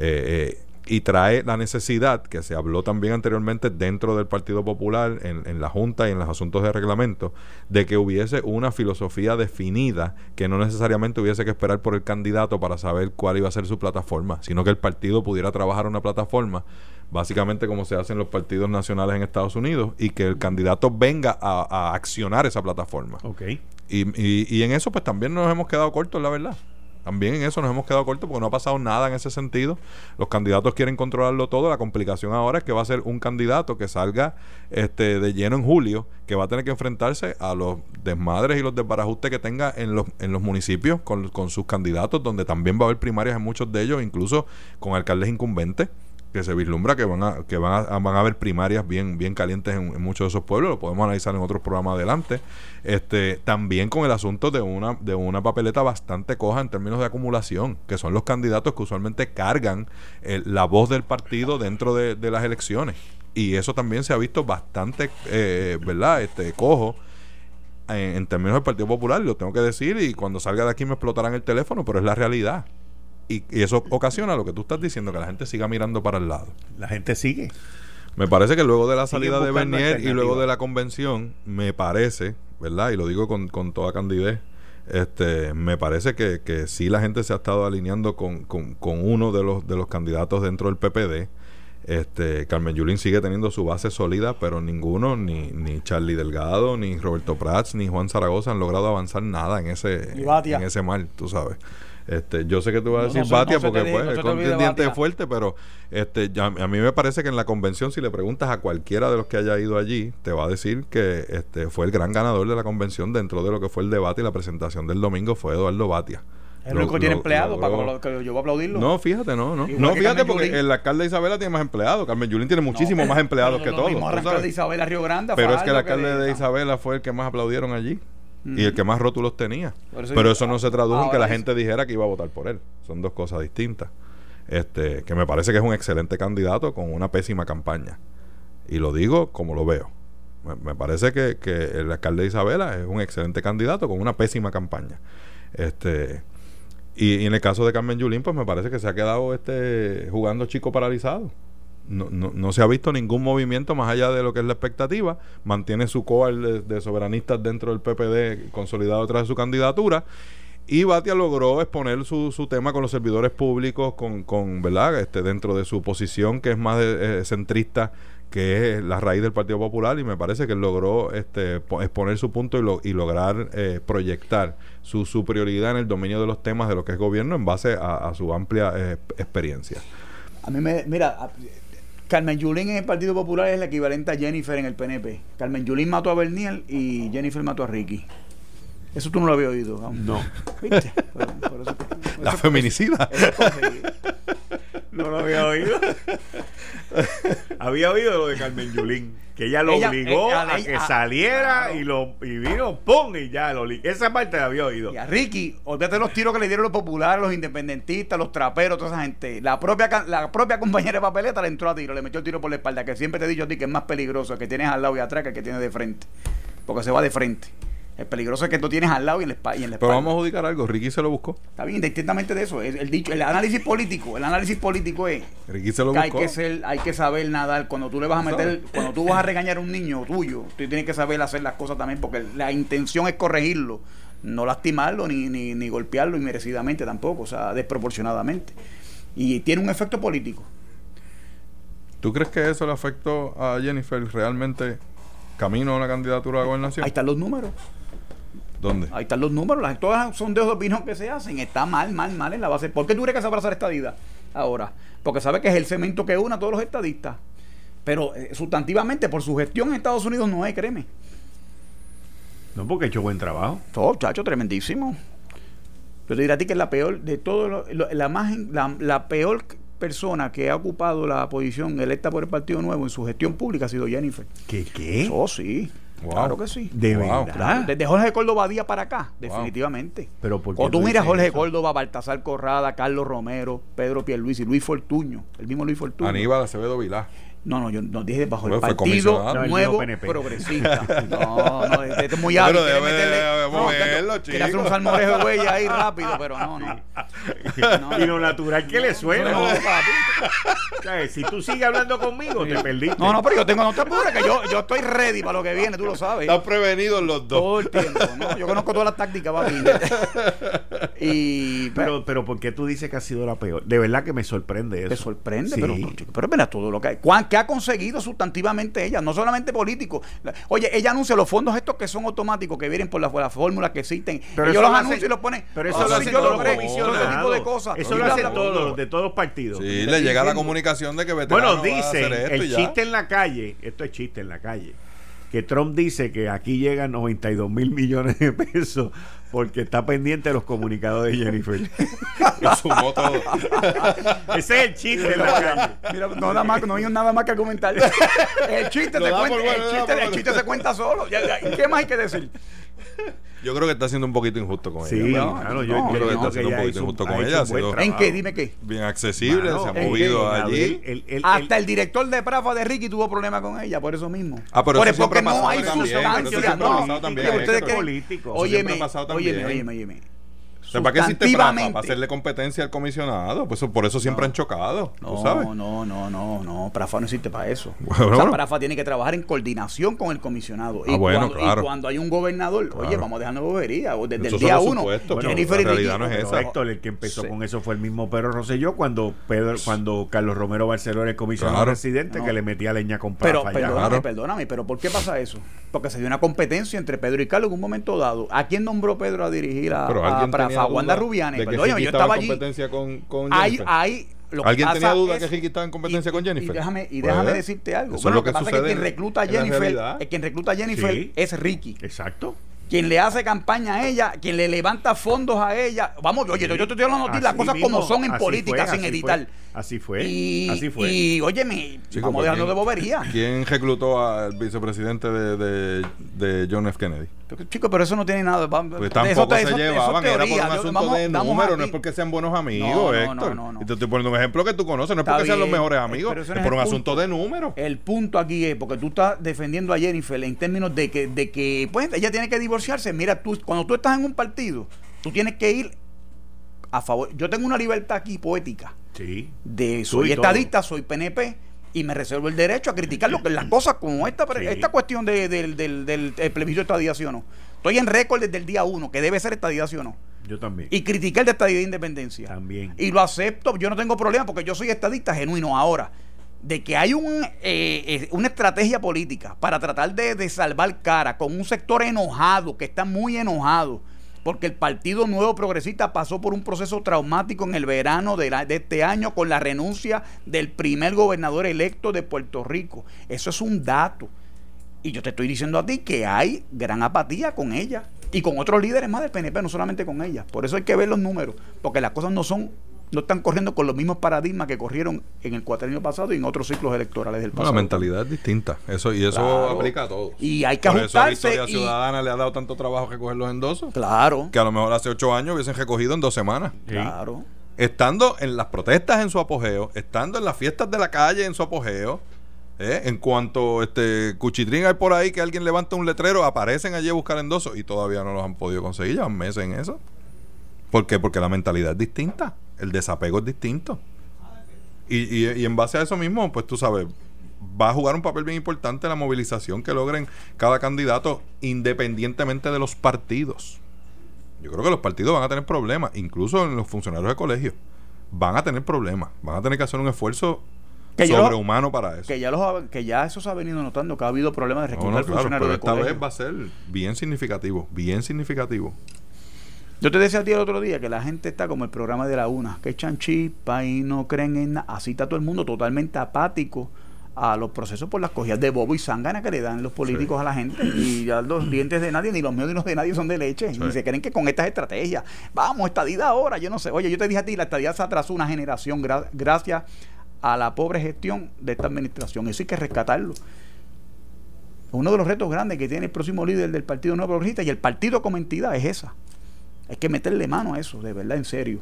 Eh, eh, y trae la necesidad, que se habló también anteriormente dentro del Partido Popular, en, en la Junta y en los asuntos de reglamento, de que hubiese una filosofía definida, que no necesariamente hubiese que esperar por el candidato para saber cuál iba a ser su plataforma, sino que el partido pudiera trabajar una plataforma, básicamente como se hace en los partidos nacionales en Estados Unidos, y que el candidato venga a, a accionar esa plataforma. Ok. Y, y, y en eso pues también nos hemos quedado cortos, la verdad. También en eso nos hemos quedado cortos porque no ha pasado nada en ese sentido. Los candidatos quieren controlarlo todo. La complicación ahora es que va a ser un candidato que salga este, de lleno en julio, que va a tener que enfrentarse a los desmadres y los desbarajustes que tenga en los, en los municipios con, con sus candidatos, donde también va a haber primarias en muchos de ellos, incluso con alcaldes incumbentes que se vislumbra que van a que van a, van a haber primarias bien bien calientes en, muchos de esos pueblos lo podemos analizar en otros programas adelante. Este también con el asunto de una de una papeleta bastante coja en términos de acumulación que son los candidatos que usualmente cargan eh, la voz del partido dentro de, de las elecciones. Y eso también se ha visto bastante eh, verdad este cojo en términos del Partido Popular, lo tengo que decir, y cuando salga de aquí me explotarán el teléfono, pero es la realidad. Y, y eso ocasiona lo que tú estás diciendo, que la gente siga mirando para el lado. La gente sigue. Me parece que luego de la salida de Bernier y luego de la convención, me parece, ¿verdad? Y lo digo con, con toda candidez, este, me parece que, que sí la gente se ha estado alineando con, con, con uno de los, de los candidatos dentro del PPD. Este, Carmen Yulín sigue teniendo su base sólida, pero ninguno, ni, ni Charlie Delgado, ni Roberto Prats, ni Juan Zaragoza han logrado avanzar nada en ese, en ese mal, tú sabes. Este, yo sé que tú vas a No, decir no Batia no te porque pues, no es contendiente fuerte, pero este, ya- a mí me parece que en la convención, si le preguntas a cualquiera de los que haya ido allí, te va a decir que este, fue el gran ganador de la convención dentro de lo que fue el debate y la presentación del domingo fue Eduardo Batia. El único que tiene lo- empleado para que lo- que lo llevó a aplaudirlo. No, fíjate, no, no. Igual No, fíjate porque Yulín. el alcalde de Isabela tiene más empleados. Carmen Yulín tiene muchísimos más empleados que todos. arrancar sabes. de Isabela Río Grande. Pero es que el alcalde de de- Isabela fue el que más aplaudieron allí. Y el que más rótulos tenía. Eso Pero eso no se tradujo en que la es- gente dijera que iba a votar por él. Son dos cosas distintas. Este, que me parece que es un excelente candidato con una pésima campaña. Y lo digo como lo veo. Me, me parece que, que el alcalde de Isabela es un excelente candidato con una pésima campaña. Este, y, y en el caso de Carmen Yulín, pues me parece que se ha quedado este, jugando chico paralizado. No, no, no se ha visto ningún movimiento más allá de lo que es la expectativa. Mantiene su coal de, soberanistas dentro del PPD consolidado de su candidatura. Y Batia logró exponer su, su tema con los servidores públicos, con, con ¿verdad? Este, dentro de su posición que es más eh, centrista, que es la raíz del Partido Popular, y me parece que logró este, po- exponer su punto y, lo- y lograr eh, proyectar su superioridad en el dominio de los temas de lo que es gobierno en base a, su amplia eh, experiencia. A mí me. Mira, Carmen Yulín en el Partido Popular es el equivalente a Jennifer en el PNP. Carmen Yulín mató a Bernier y Jennifer mató a Ricky. Eso tú no lo habías oído. aún. No. ¿Viste? Por- por eso- La eso- feminicida. eso. No lo había oído. había oído lo de Carmen Yulín. Que ella lo Ella- obligó ella- a ella- que ah, saliera y lo y vino, ¡pum! Y ya lo Esa parte la había oído. Y a Ricky, olvídate los tiros que le dieron los populares, los independentistas, los traperos, toda esa gente. La propia, la propia compañera de papeleta le entró a tiro, le metió el tiro por la espalda, que siempre te he dicho a ti que es más peligroso el que tienes al lado y atrás que el que tienes de frente. Porque se va de frente. El peligroso es que tú tienes al lado y en la, espa- y en la Pero vamos a adjudicar algo. Ricky se lo buscó. Está bien, indistintamente de eso. es El, dicho, el análisis político, el análisis político es Ricky se lo que hay buscó. que ser, hay que saber nadar. Cuando tú le vas a meter, cuando tú vas a regañar a un niño tuyo, tú tienes que saber hacer las cosas también, porque la intención es corregirlo, no lastimarlo ni, ni, ni golpearlo inmerecidamente tampoco, o sea, desproporcionadamente. Y tiene un efecto político. ¿Tú crees que eso le afectó a Jennifer realmente camino a una candidatura a la gobernación? Ahí están los números. ¿Dónde? Ahí están los números, las, todas son de opinión que se hacen. Está mal, mal, mal en la base. ¿Por qué tú crees que se abrazar estadidad ahora? Porque sabe que es el cemento que une a todos los estadistas. Pero eh, sustantivamente, por su gestión en Estados Unidos no es, créeme. No, porque ha hecho buen trabajo. Todo, chacho, tremendísimo. Yo te diré a ti que es la peor de todo, lo- lo- la, más, la, la peor persona que ha ocupado la posición electa por el Partido Nuevo en su gestión pública ha sido Jennifer. ¿Qué? ¿Qué? Oh, sí. Wow. Claro que sí. De Wow. verdad. Desde Jorge Córdoba Díaz para acá, definitivamente. Pero ¿por qué Cuando tú tú miras Jorge eso? Córdoba, Baltasar Corrada, Carlos Romero, Pedro Pierluisi, Luis Fortuño, el mismo Luis Fortuño. Aníbal Acevedo Vilá. No, no, yo no dije bajo el Bueno, partido. No, nuevo progresista. No, no, este es muy hábil. Pero meterle- déjame no, quiere hacer un salmorejo de huella ahí rápido, pero no, no. No, y lo natural que le suena. No, papi. O sea, si tú sigues hablando conmigo, te perdiste. No, no, pero yo tengo, no te apures, que yo, yo estoy ready para lo que viene, tú lo sabes. Están prevenidos los dos. Todo el tiempo, ¿no? Yo conozco todas las tácticas, papi. Y, Pero, pero ¿por qué tú dices que ha sido la peor? De verdad que me sorprende eso. Te sorprende, Sí. pero, chico, pero mira todo lo que hay. ¿Cuán- ¿Qué ha conseguido sustantivamente ella? No solamente político. La- Oye, ella anuncia los fondos estos que son automáticos, que vienen por las fórmulas que existen. Pero Ellos los lo anuncian y los ponen. Pero eso "Oh, lo hacen yo todos los logré", comisionados. todo ese tipo de cosas. Eso Y lo hacen todos, de todos los partidos. Sí, le llega la comunicación de que Bueno, dicen, el ya. chiste en la calle, esto es chiste en la calle, que Trump dice que aquí llegan 92 mil millones de pesos porque está pendiente de los comunicados de Jennifer. Lo sumó todo. Ese es el chiste en la calle. Mira, no, nada más, no hay nada más que argumentar. El chiste, se cuenta, por bueno, el, lo da chiste, por el bueno. chiste se cuenta solo. ¿Qué más hay que decir? Yo creo que está siendo un poquito injusto con Sí, ella. no, claro, yo, no, yo creo que está siendo un poquito injusto con ella, ¿En qué? Dime qué. Bien accesible, Mano, se ha movido allí. abril, el- el- Hasta el- director de Prafa de Ricky tuvo problemas con ella, por eso mismo. Ah, pero Por- eso porque no hay sustancia. No, ustedes creen- Óyeme, óyeme, óyeme. O sea, ¿Para qué existe. Para hacerle competencia al comisionado. Pues por eso siempre han chocado. No, ¿Tú sabes? no, no, no, no. Prafa no existe para eso. Bueno, o sea. Prafa tiene que trabajar en coordinación con el comisionado. Ah, bueno, cuando, claro. y cuando hay un gobernador, oye, Claro. vamos a dejar bobería. o Desde Eso el día uno. supuestos, Bueno, Jennifer y la realidad no es Pero esa. Héctor, el que empezó Sí. con eso fue el mismo Pedro Rosselló cuando Pedro, cuando Carlos Romero Barceló era el comisionado Claro. residente No. que le metía leña con Pero Prafa allá. perdóname, perdóname, pero ¿por qué pasa eso? Porque se dio una competencia entre Pedro y Carlos en un momento dado. ¿A quién nombró Pedro a dirigir a, Pero Prafa? Tenía A Wanda Rubiani. de que Ricky yo estaba allí. competencia con, con Hay, Jennifer. hay, lo que ¿Alguien tenía duda es- que Ricky estaba en competencia y- con Jennifer? Y déjame, y Pues, déjame decirte algo. eso Bueno, es lo que pasa es que sucede quien en- recluta a Jennifer, eh, quien recluta a Jennifer Sí. es Ricky. Exacto. quien le hace campaña a ella, quien le levanta fondos a ella. Vamos, oye, yo te estoy hablando ti las cosas mismo, como son en política, fue, sin así editar. fue, así fue, Y, así fue. y óyeme, Chico, vamos dejando de ¿quién- bobería. ¿Quién reclutó al vicepresidente de, de, de John F. Kennedy? Chicos, pero eso no tiene nada. Pues tampoco eso- se eso- llevaban, eso es era por un asunto vamos- de número, no es porque sean buenos amigos, No, no, Héctor. no, no, no. Y te estoy poniendo un ejemplo que tú conoces, no es porque sean los mejores amigos, es por un asunto de número. El punto aquí es porque tú estás defendiendo a Jennifer en términos de que, de que pues ella tiene que divorciarse. Mira, tú cuando tú estás en un partido, tú tienes que ir a favor. Yo tengo una libertad aquí poética Sí. de soy y todo. estadista, soy PNP y me reservo el derecho a criticar lo que las cosas como esta Sí. esta cuestión de- del, del, del, del plebiscito de estadía sí o no. Estoy en récord desde el día uno que debe ser estadía sí o no. Yo también. Y criticar de estadía de independencia. También. Y lo acepto, yo no tengo problema porque yo soy estadista genuino ahora. De que hay un, eh, eh, una estrategia política para tratar de, de salvar cara con un sector enojado, que está muy enojado, porque el Partido Nuevo Progresista pasó por un proceso traumático en el verano de, este año con la renuncia del primer gobernador electo de Puerto Rico. Eso es un dato. Y yo te estoy diciendo a ti que hay gran apatía con ella y con otros líderes más del PNP, no solamente con ella. Por eso hay que ver los números, porque las cosas no son no están corriendo con los mismos paradigmas que corrieron en el cuatrenio pasado y en otros ciclos electorales del pasado. la mentalidad es distinta. Eso, y eso Claro. aplica a todos. Y hay que Por eso a ajustarse Victoria y- Ciudadana le ha dado tanto trabajo recoger los endosos. Claro, Que a lo mejor hace ocho años hubiesen recogido en dos semanas. claro. Estando en las protestas en su apogeo, estando en las fiestas de la calle en su apogeo, ¿eh? en cuanto este cuchitrín hay por ahí que alguien levanta un letrero, aparecen allí a buscar endosos y todavía no los han podido conseguir, llevan meses en eso. ¿Por qué? Porque la mentalidad es distinta, el desapego es distinto. Y, y- y en base a eso mismo, pues tú sabes, va a jugar un papel bien importante la movilización que logren cada candidato independientemente de los partidos. Yo creo que los partidos van a tener problemas, incluso en los funcionarios de colegio. Van a tener problemas, van a tener que hacer un esfuerzo Que sobrehumano para eso. Que ya, los, ha- que ya eso se ha venido notando, que ha habido problemas de No, reclutar no, claro, funcionarios pero de esta colegio. vez va a ser bien significativo, bien significativo. Yo te decía a ti el otro día que la gente está como el programa de la una, que echan chispa y no creen en nada. Así está todo el mundo totalmente apático a los procesos por las cogidas de bobo y zángana que le dan los políticos a la gente. Y ya los dientes de nadie, ni los míos ni los de nadie son de leche. Sí. Y se creen que con estas estrategias, vamos, estadía ahora, yo no sé. Oye, yo te dije a ti, la estadía se atrasó una generación gra- gracias a la pobre gestión de esta administración. Eso hay que rescatarlo. Uno de los retos grandes que tiene el próximo líder del Partido Nuevo Progresista y el partido como entidad es esa. Hay que meterle mano a eso, de verdad, en serio.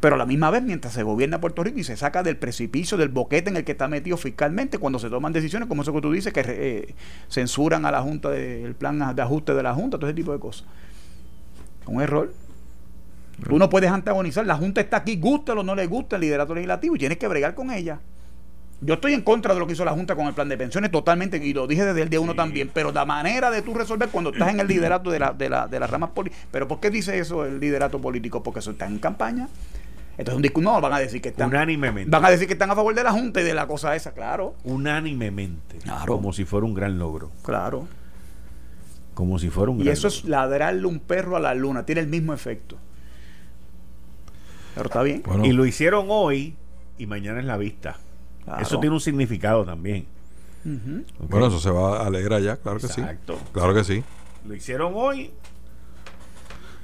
Pero a la misma vez, mientras se gobierna Puerto Rico y se saca del precipicio, del boquete en el que está metido fiscalmente, cuando se toman decisiones como eso que tú dices, que eh, censuran a la Junta, de- el plan de ajuste de la Junta, todo ese tipo de cosas. Un error. Tú no puedes antagonizar. La Junta está aquí, gústalo o no le gusta el liderato legislativo y tienes que bregar con ella. Yo estoy en contra de lo que hizo la Junta con el plan de pensiones totalmente, y lo dije desde el día uno también, pero la manera de tú resolver cuando estás en el liderato de, la, de, la, de las ramas políticas. ¿Pero por qué dice eso el liderato político? Porque eso está en campaña. Entonces, un discurso, no, van a decir que están, Unánimemente. van a decir que están a favor de la Junta y de la cosa esa, claro, Unánimemente. Claro. Como si fuera un gran logro. claro. Como si fuera un Y gran eso es logro. ladrarle un perro a la luna, tiene el mismo efecto. Pero está bien. Bueno, Y lo hicieron hoy y mañana es la vista. Claro. Eso tiene un significado también. Bueno, eso se va a leer allá, claro que sí. Claro que sí. Lo hicieron hoy.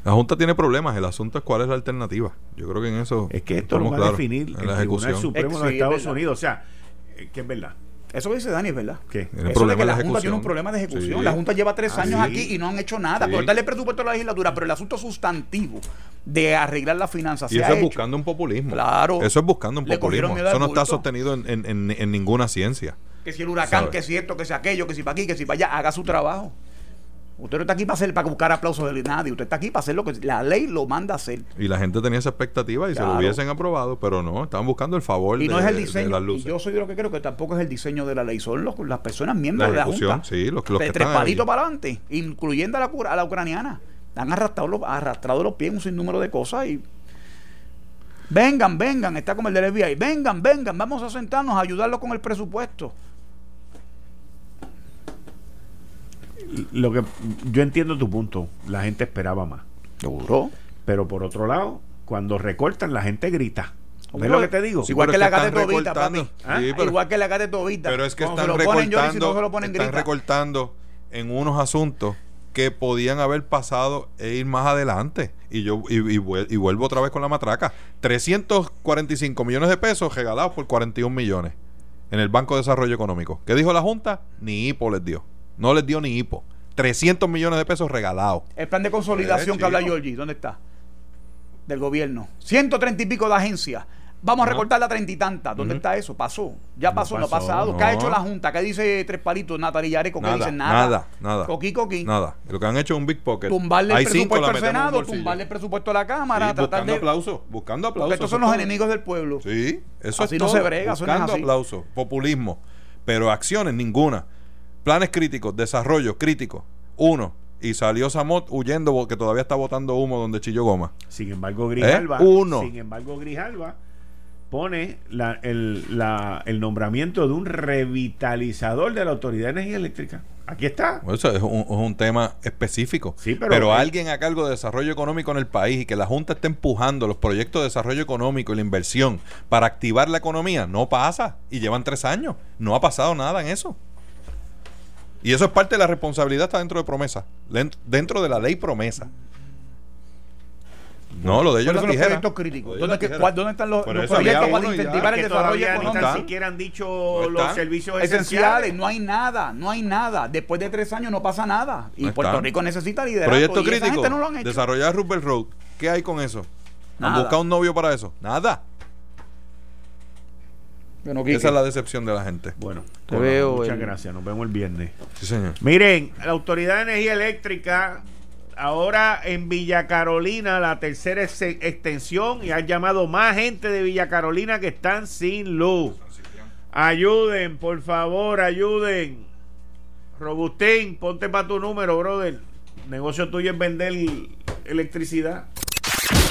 La Junta tiene problemas, el asunto es cuál es la alternativa. Yo creo que en eso Es que esto lo va a definir en el la Tribunal ejecución. Supremo de los es Estados. Unidos. O sea, eh, que es verdad. Eso que dice Dani es verdad. ¿Qué? Eso de que la la Junta tiene un problema de ejecución. Sí. La Junta lleva tres Ah, años sí. aquí y no han hecho nada Sí. por darle presupuesto a la legislatura, pero el asunto sustantivo de arreglar las finanzas Y se eso ha es hecho. buscando un populismo. Claro. Eso es buscando un populismo. Eso no está sostenido en, en- en- en ninguna ciencia. Que si el huracán, que si esto, que si aquello, que si para aquí, que si para allá, haga su trabajo. Usted no está aquí para hacer, para buscar aplausos de nadie. Usted está aquí para hacer lo que la ley lo manda a hacer. Y la gente tenía esa expectativa y se lo hubiesen aprobado, pero no, estaban buscando el favor Y no de, es el de diseño. las y luces. yo soy de lo que creo que tampoco es el diseño de la ley. Son los- las personas miembros La de la Junta. sí, los- los que de están trepadito ahí. para adelante, incluyendo a la, cura- a la ucraniana. Han arrastrado los, arrastrado los pies un sinnúmero de cosas y. Vengan, vengan, está como el del FBI. Vengan, vengan, vamos a sentarnos a ayudarlos con el presupuesto. Lo que yo entiendo tu punto. La gente esperaba más. Seguro. Pero por otro lado, cuando recortan, la gente grita. ¿Ves lo que te digo? Sí, Igual que la gata Tobita, papi. recortando. ¿Ah? Sí, pero- Igual que la gata de Tobita. Pero es que están Johnny, si recortando, no se lo ponen, están recortando en unos asuntos que podían haber pasado e ir más adelante. Y yo y, y vuel- y vuelvo otra vez con la matraca. 345 millones de pesos regalados por 41 millones en el Banco de Desarrollo Económico. ¿Qué dijo la Junta? Ni hipo les dio. No les dio ni hipo. 300 millones de pesos regalados. El plan de consolidación Eh, que habla. Georgie, ¿dónde está? Del gobierno. 130 y pico de agencias. Vamos a recortar la treinta y tantas. ¿Dónde está eso? Pasó. Ya No pasó, no ha pasó, pasado. ¿Qué ha no. hecho la Junta? ¿Qué dice Tres Palitos, Natalia Yareco? ¿Qué dicen? Nada. nada, nada. Coqui, coqui. Nada. Lo que han hecho es un Big Pocket. Tumbarle el Hay cinco, presupuesto al el Senado, tumbarle el presupuesto a la Cámara, Sí, tratar buscando de... aplausos, buscando aplausos. Porque estos eso son los todo. enemigos del pueblo. Sí, eso Así es no todo. se brega, eso no es buscando así. aplausos, populismo, pero acciones ninguna. Planes críticos, desarrollo crítico, uno. Y salió Samot huyendo porque todavía está botando humo donde chilló goma. Sin embargo, Grijalva, ¿Eh? Uno. sin embargo, Grijalva pone la- el, la- el nombramiento de un revitalizador de la Autoridad de Energía Eléctrica. Aquí está. Eso es un, es un tema específico. Sí, pero- pero, alguien a cargo de desarrollo económico en el país y que la Junta esté empujando los proyectos de desarrollo económico y la inversión para activar la economía, no pasa. Y llevan tres años. No ha pasado nada en eso. Y eso es parte de la responsabilidad, está dentro de promesa. Dentro de la ley promesa. No, lo de ellos ¿Cuáles son les los proyectos críticos? ¿Dónde, que- dónde están los, proyectos para incentivar que el desarrollo todavía ni económico? tan siquiera han dicho No los servicios Esenciales, esenciales. no hay nada, no hay nada. Después de tres años no pasa nada. Y No Puerto están. Rico necesita liderazgo. Proyecto y esa crítico. gente no lo han hecho. Desarrollar Rupert Road. ¿Qué hay con eso? ¿Han Nada. buscado un novio para eso? Nada. Bueno, Esa es la decepción de la gente. Bueno, Te bueno, veo muchas el- gracias. Nos vemos el viernes. Sí, señor. Miren, la Autoridad de Energía Eléctrica, ahora en Villa Carolina, la tercera ex- extensión, y han llamado más gente de Villa Carolina que están sin luz. Ayuden, por favor, ayuden. Robustín, ponte para tu número, brother. Negocio tuyo es vender electricidad.